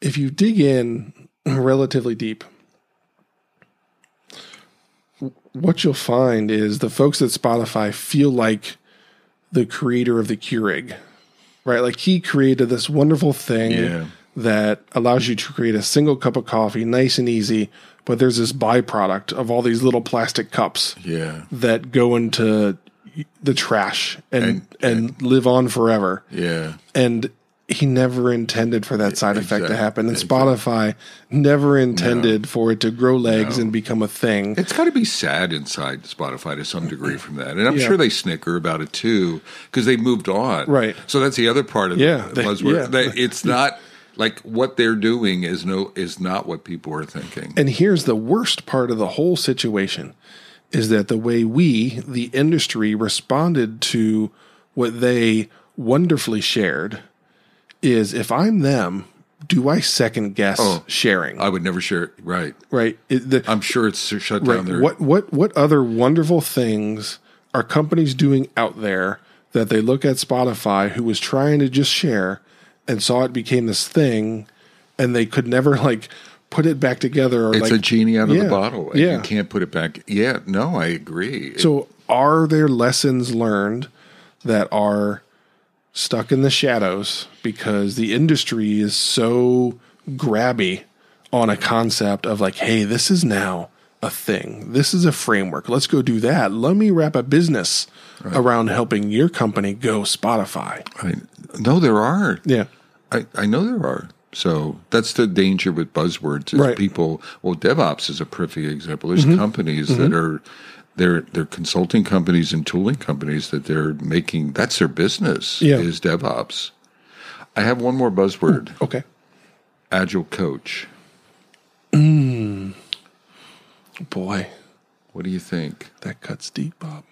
[SPEAKER 2] if you dig in relatively deep what you'll find is the folks at spotify feel like the creator of the keurig right like he created this wonderful thing
[SPEAKER 1] Yeah.
[SPEAKER 2] that allows you to create a single cup of coffee nice and easy but there's this byproduct of all these little plastic cups
[SPEAKER 1] Yeah,
[SPEAKER 2] that go into the trash and
[SPEAKER 1] And-
[SPEAKER 2] and, live on forever
[SPEAKER 1] yeah,
[SPEAKER 2] and he never intended for that side effect to happen and
[SPEAKER 1] exact-
[SPEAKER 2] spotify never intended for it to grow legs and become a thing
[SPEAKER 1] it's got to be sad inside Spotify to some degree from that, and I'm
[SPEAKER 2] Yeah.
[SPEAKER 1] sure they snicker about it too because they moved on,
[SPEAKER 2] Right.
[SPEAKER 1] So that's the other part of
[SPEAKER 2] Yeah,
[SPEAKER 1] the
[SPEAKER 2] they-
[SPEAKER 1] buzzword.
[SPEAKER 2] yeah.
[SPEAKER 1] That it's not like what they're doing is no is not what people are thinking.
[SPEAKER 2] And here's the worst part of the whole situation is that the way we, the industry, responded to what they wonderfully shared is if I'm them, do I second guess
[SPEAKER 1] Oh.
[SPEAKER 2] sharing?
[SPEAKER 1] I would never share it. Right.
[SPEAKER 2] right? It- the-
[SPEAKER 1] I'm sure it's shut down
[SPEAKER 2] right.
[SPEAKER 1] there.
[SPEAKER 2] What what what other wonderful things are companies doing out there that they look at Spotify, who was trying to just share, and saw it became this thing, and they could never like put it back together. Or
[SPEAKER 1] It's
[SPEAKER 2] like,
[SPEAKER 1] a genie out of
[SPEAKER 2] Yeah,
[SPEAKER 1] the bottle. and
[SPEAKER 2] yeah.
[SPEAKER 1] You can't put it back. Yeah. No, I agree.
[SPEAKER 2] So, are there lessons learned that are stuck in the shadows because the industry is so grabby on a concept of like, hey, this is now a thing. This is a framework. Let's go do that. Let me wrap a business around helping your company go Spotify.
[SPEAKER 1] I, no, there are.
[SPEAKER 2] Yeah.
[SPEAKER 1] I, I know there are. So that's the danger with buzzwords. Is
[SPEAKER 2] Right.
[SPEAKER 1] People, well, DevOps is a perfect example.
[SPEAKER 2] Mm-hmm.
[SPEAKER 1] There's companies that are they're they're consulting companies and tooling companies that they're making. That's their business.
[SPEAKER 2] Yeah.
[SPEAKER 1] is DevOps. I have one more buzzword:
[SPEAKER 2] Okay.
[SPEAKER 1] Agile Coach.
[SPEAKER 2] Boy,
[SPEAKER 1] What do you think?
[SPEAKER 2] that cuts deep, Bob.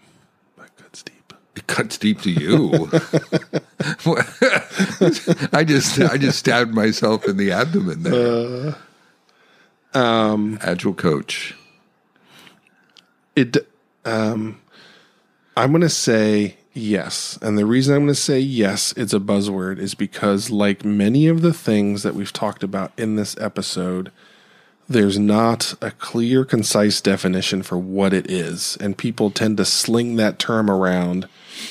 [SPEAKER 2] That cuts deep.
[SPEAKER 1] It cuts deep to you. I just I just stabbed myself in the abdomen there.
[SPEAKER 2] Um,
[SPEAKER 1] Agile Coach.
[SPEAKER 2] It. Um, I'm going to say yes, and the reason I'm going to say yes, it's a buzzword, is because like many of the things that we've talked about in this episode, there's not a clear, concise definition for what it is, and people tend to sling that term around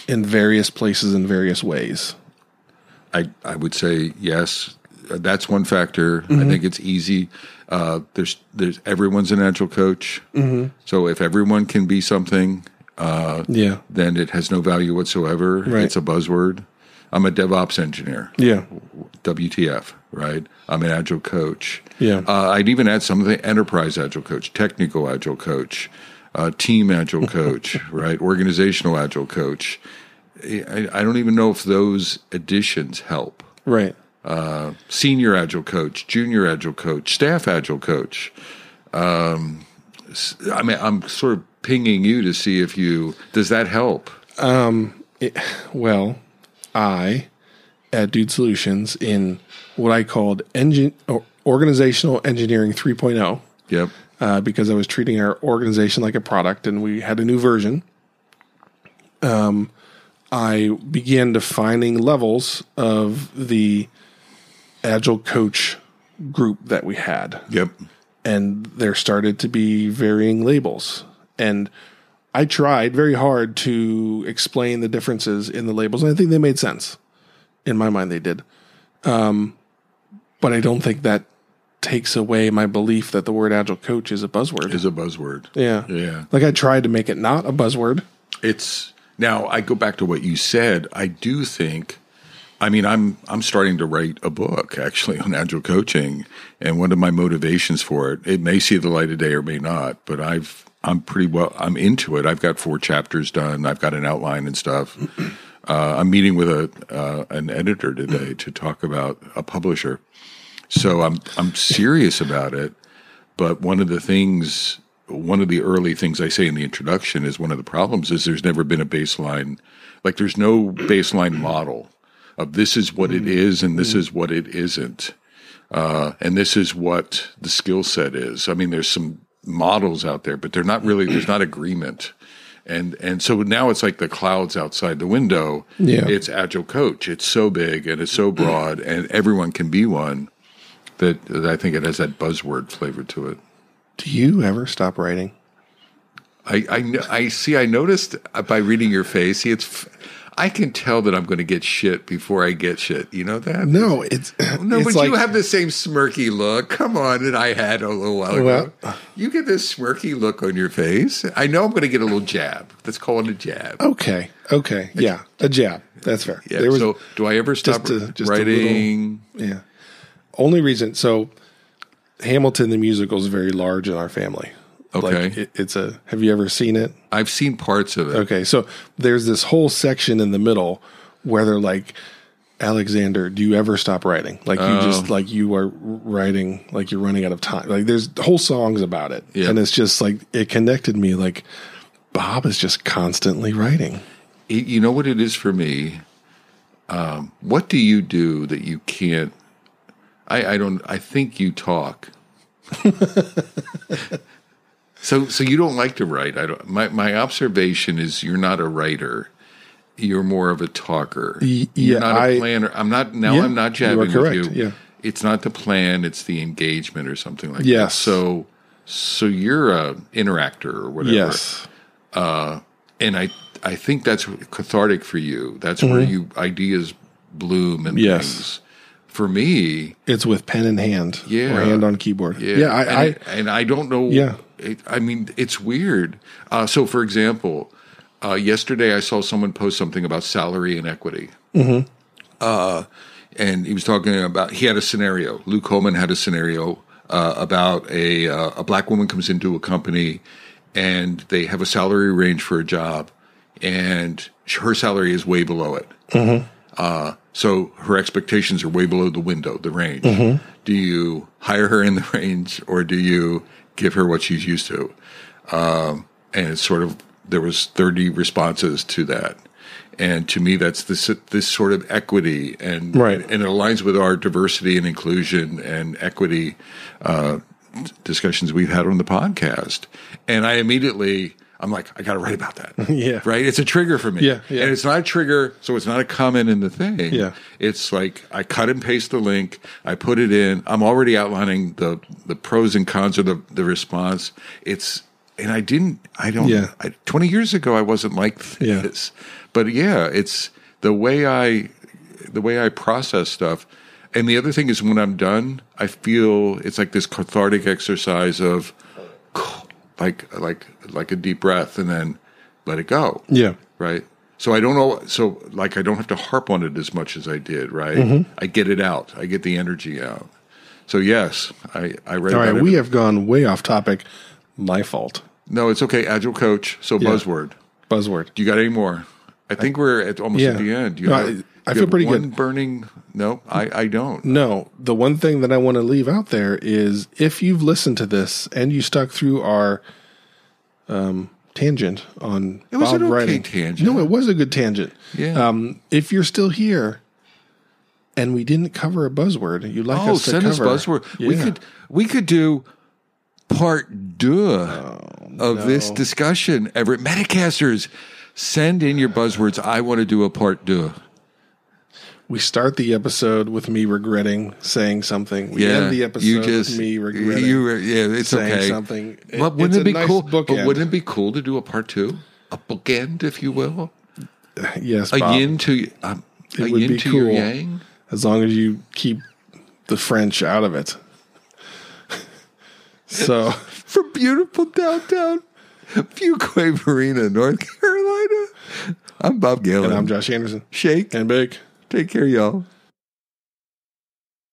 [SPEAKER 2] in various places in various ways.
[SPEAKER 1] I, I would say yes. Uh, That's one factor. I think it's easy. Uh, there's there's everyone's an agile coach. Mm-hmm. So if everyone can be something, uh,
[SPEAKER 2] Yeah.
[SPEAKER 1] then it has no value whatsoever.
[SPEAKER 2] Right.
[SPEAKER 1] It's a buzzword. I'm a DevOps engineer.
[SPEAKER 2] Yeah.
[SPEAKER 1] WTF, right? I'm an agile coach.
[SPEAKER 2] Yeah.
[SPEAKER 1] Uh, I'd even add some of the enterprise agile coach, technical agile coach, uh, team agile coach, right? Organizational agile coach. I, I don't even know if those additions help
[SPEAKER 2] Right.
[SPEAKER 1] senior agile coach, junior agile coach, staff agile coach. Um, I mean, I'm sort of pinging you to see if you does that help.
[SPEAKER 2] Well, I at Dude Solutions in what I called engine or organizational engineering 3.0
[SPEAKER 1] Yep.
[SPEAKER 2] uh, because I was treating our organization like a product and we had a new version. Um, I began defining levels of the agile coach group that we had
[SPEAKER 1] Yep.
[SPEAKER 2] and there started to be varying labels. And I tried very hard to explain the differences in the labels, and I think they made sense. In my mind, they did. Um, but I don't think that takes away my belief that the word agile coach is a buzzword.
[SPEAKER 1] Is a buzzword.
[SPEAKER 2] yeah.
[SPEAKER 1] Yeah.
[SPEAKER 2] Like I tried to make it not a buzzword.
[SPEAKER 1] It's now I go back to what you said. I do think I mean I'm I'm starting to write a book actually on agile coaching and one of my motivations for it it may see the light of day or may not but I've I'm pretty well I'm into it. I've got four chapters done. I've got an outline and stuff. Uh, I'm meeting with a uh, an editor today to talk about a publisher. So I'm I'm serious about it. But one of the things, one of the early things I say in the introduction is one of the problems is there's never been a baseline, like there's no baseline model of this is what it is and this is what it isn't. Uh, and this is what the skill set is. I mean, there's some models out there, but they're not really, there's not agreement. And, and so now it's like the clouds outside the window.
[SPEAKER 2] Yeah.
[SPEAKER 1] It's agile coach. It's so big and it's so broad and everyone can be one that, that I think it has that buzzword flavor to it.
[SPEAKER 2] Do you ever stop writing?
[SPEAKER 1] I, I, I see. I noticed by reading your face. See, it's. I can tell that I'm going to get shit before I get shit. You know that?
[SPEAKER 2] No, it's
[SPEAKER 1] No,
[SPEAKER 2] it's
[SPEAKER 1] but
[SPEAKER 2] like,
[SPEAKER 1] you have the same smirky look. Come on, and I had a little while ago.
[SPEAKER 2] Well-
[SPEAKER 1] you get this smirky look on your face. I know I'm going to get a little jab. Let's call it a jab.
[SPEAKER 2] okay, okay, yeah, a jab. That's fair.
[SPEAKER 1] yeah.
[SPEAKER 2] There was
[SPEAKER 1] so, do I ever stop
[SPEAKER 2] just a- just a
[SPEAKER 1] writing?
[SPEAKER 2] Yeah. Only reason so Hamilton the musical is very large in our family.
[SPEAKER 1] Okay.
[SPEAKER 2] Like it, it's a have you ever seen it?
[SPEAKER 1] I've seen parts of it.
[SPEAKER 2] Okay. So there's this whole section in the middle where they're like Alexander, do you ever stop writing? Like you
[SPEAKER 1] Oh.
[SPEAKER 2] just like you are writing like you're running out of time. Like there's whole songs about it.
[SPEAKER 1] Yeah.
[SPEAKER 2] And it's just like it connected me like Bob is just constantly writing.
[SPEAKER 1] Y- You know what it is for me? Um, what do you do that you can't? I, I don't. I think you talk. so so you don't like to write. I don't. My my observation is you're not a writer. You're more of a talker.
[SPEAKER 2] Y-
[SPEAKER 1] You're
[SPEAKER 2] yeah,
[SPEAKER 1] not a
[SPEAKER 2] I-
[SPEAKER 1] planner. I'm not now.
[SPEAKER 2] Yeah,
[SPEAKER 1] I'm not
[SPEAKER 2] you
[SPEAKER 1] jabbing with you.
[SPEAKER 2] yeah.
[SPEAKER 1] It's not the plan. It's the engagement or something like that.
[SPEAKER 2] Yes.
[SPEAKER 1] So so you're a interactor or whatever
[SPEAKER 2] Yes.
[SPEAKER 1] and I I think that's cathartic for you. That's where you ideas bloom and
[SPEAKER 2] Mm-hmm. Yes.
[SPEAKER 1] things. For me,
[SPEAKER 2] It's with pen in hand,
[SPEAKER 1] Yeah.
[SPEAKER 2] or hand on keyboard.
[SPEAKER 1] yeah,
[SPEAKER 2] Yeah, I,
[SPEAKER 1] and,
[SPEAKER 2] I
[SPEAKER 1] and I don't know.
[SPEAKER 2] Yeah.
[SPEAKER 1] It, I mean, it's weird. Uh, so, for example, uh, yesterday I saw someone post something about salary and equity.
[SPEAKER 2] Mm-hmm.
[SPEAKER 1] Uh, and he was talking about he had a scenario. Luke Coleman had a scenario uh, about a uh, a black woman comes into a company and they have a salary range for a job, and her salary is way below it. Uh, so her expectations are way below the window, the range. Do you hire her in the range or do you give her what she's used to? Um, and it's sort of there was 30 responses to that. And to me, that's this this sort of equity, and
[SPEAKER 2] Right.
[SPEAKER 1] and it aligns with our diversity and inclusion and equity uh, discussions we've had on the podcast. And I immediately, I'm like, I got to write about that.
[SPEAKER 2] Yeah.
[SPEAKER 1] right. It's a trigger for me.
[SPEAKER 2] Yeah, yeah.
[SPEAKER 1] and it's not a trigger, so it's not a comment in the thing.
[SPEAKER 2] Yeah.
[SPEAKER 1] It's like I cut and paste the link, I put it in. I'm already outlining the the pros and cons of the the response. It's and I didn't. I don't.
[SPEAKER 2] Yeah.
[SPEAKER 1] I, Twenty years ago, I wasn't like
[SPEAKER 2] Yeah.
[SPEAKER 1] this. But yeah, it's the way I the way I process stuff. And the other thing is when I'm done, I feel it's like this cathartic exercise of like like like a deep breath and then let it go
[SPEAKER 2] yeah,
[SPEAKER 1] right? So I don't know. So like I don't have to harp on it as much as I did, right?
[SPEAKER 2] Mm-hmm.
[SPEAKER 1] I get it out. I get the energy out. So yes, I I read
[SPEAKER 2] All
[SPEAKER 1] right,
[SPEAKER 2] right,
[SPEAKER 1] it.
[SPEAKER 2] we have gone way off topic. My fault.
[SPEAKER 1] no, it's okay. Agile coach. So
[SPEAKER 2] Yeah.
[SPEAKER 1] buzzword.
[SPEAKER 2] Buzzword.
[SPEAKER 1] Do you got any more? I think we're at almost
[SPEAKER 2] Yeah.
[SPEAKER 1] at the end. You
[SPEAKER 2] No,
[SPEAKER 1] have,
[SPEAKER 2] I-
[SPEAKER 1] you
[SPEAKER 2] feel pretty
[SPEAKER 1] one
[SPEAKER 2] good.
[SPEAKER 1] Burning? No, I I don't.
[SPEAKER 2] No, the one thing that I want to leave out there is if you've listened to this and you stuck through our um, tangent on
[SPEAKER 1] It was
[SPEAKER 2] Bob
[SPEAKER 1] an okay
[SPEAKER 2] writing.
[SPEAKER 1] tangent.
[SPEAKER 2] No, it was a good tangent.
[SPEAKER 1] Yeah.
[SPEAKER 2] Um, if you're still here and we didn't cover a buzzword, you'd like
[SPEAKER 1] oh,
[SPEAKER 2] us to
[SPEAKER 1] send us
[SPEAKER 2] cover
[SPEAKER 1] buzzword. We could we could do part deux
[SPEAKER 2] Oh,
[SPEAKER 1] of this discussion. Everett Metacasters, send in your buzzwords. I want to do a part deux.
[SPEAKER 2] We start the episode with me regretting saying something. We end the episode
[SPEAKER 1] you just
[SPEAKER 2] with me regretting
[SPEAKER 1] You, were- yeah, it's
[SPEAKER 2] saying
[SPEAKER 1] okay.
[SPEAKER 2] something. It-
[SPEAKER 1] But wouldn't it be
[SPEAKER 2] nice
[SPEAKER 1] cool? But wouldn't it be cool to do a part two, a bookend, if you will,
[SPEAKER 2] yes,
[SPEAKER 1] a
[SPEAKER 2] Bob,
[SPEAKER 1] yin to um, a
[SPEAKER 2] It would
[SPEAKER 1] yin
[SPEAKER 2] be
[SPEAKER 1] to your
[SPEAKER 2] cool.
[SPEAKER 1] yang?
[SPEAKER 2] as long as you keep the French out of it. so
[SPEAKER 1] From beautiful downtown Fuquay-Varina, North Carolina. I'm Bob Galen.
[SPEAKER 2] and I'm Josh Anderson.
[SPEAKER 1] Shake.
[SPEAKER 2] And big.
[SPEAKER 1] Take care, y'all.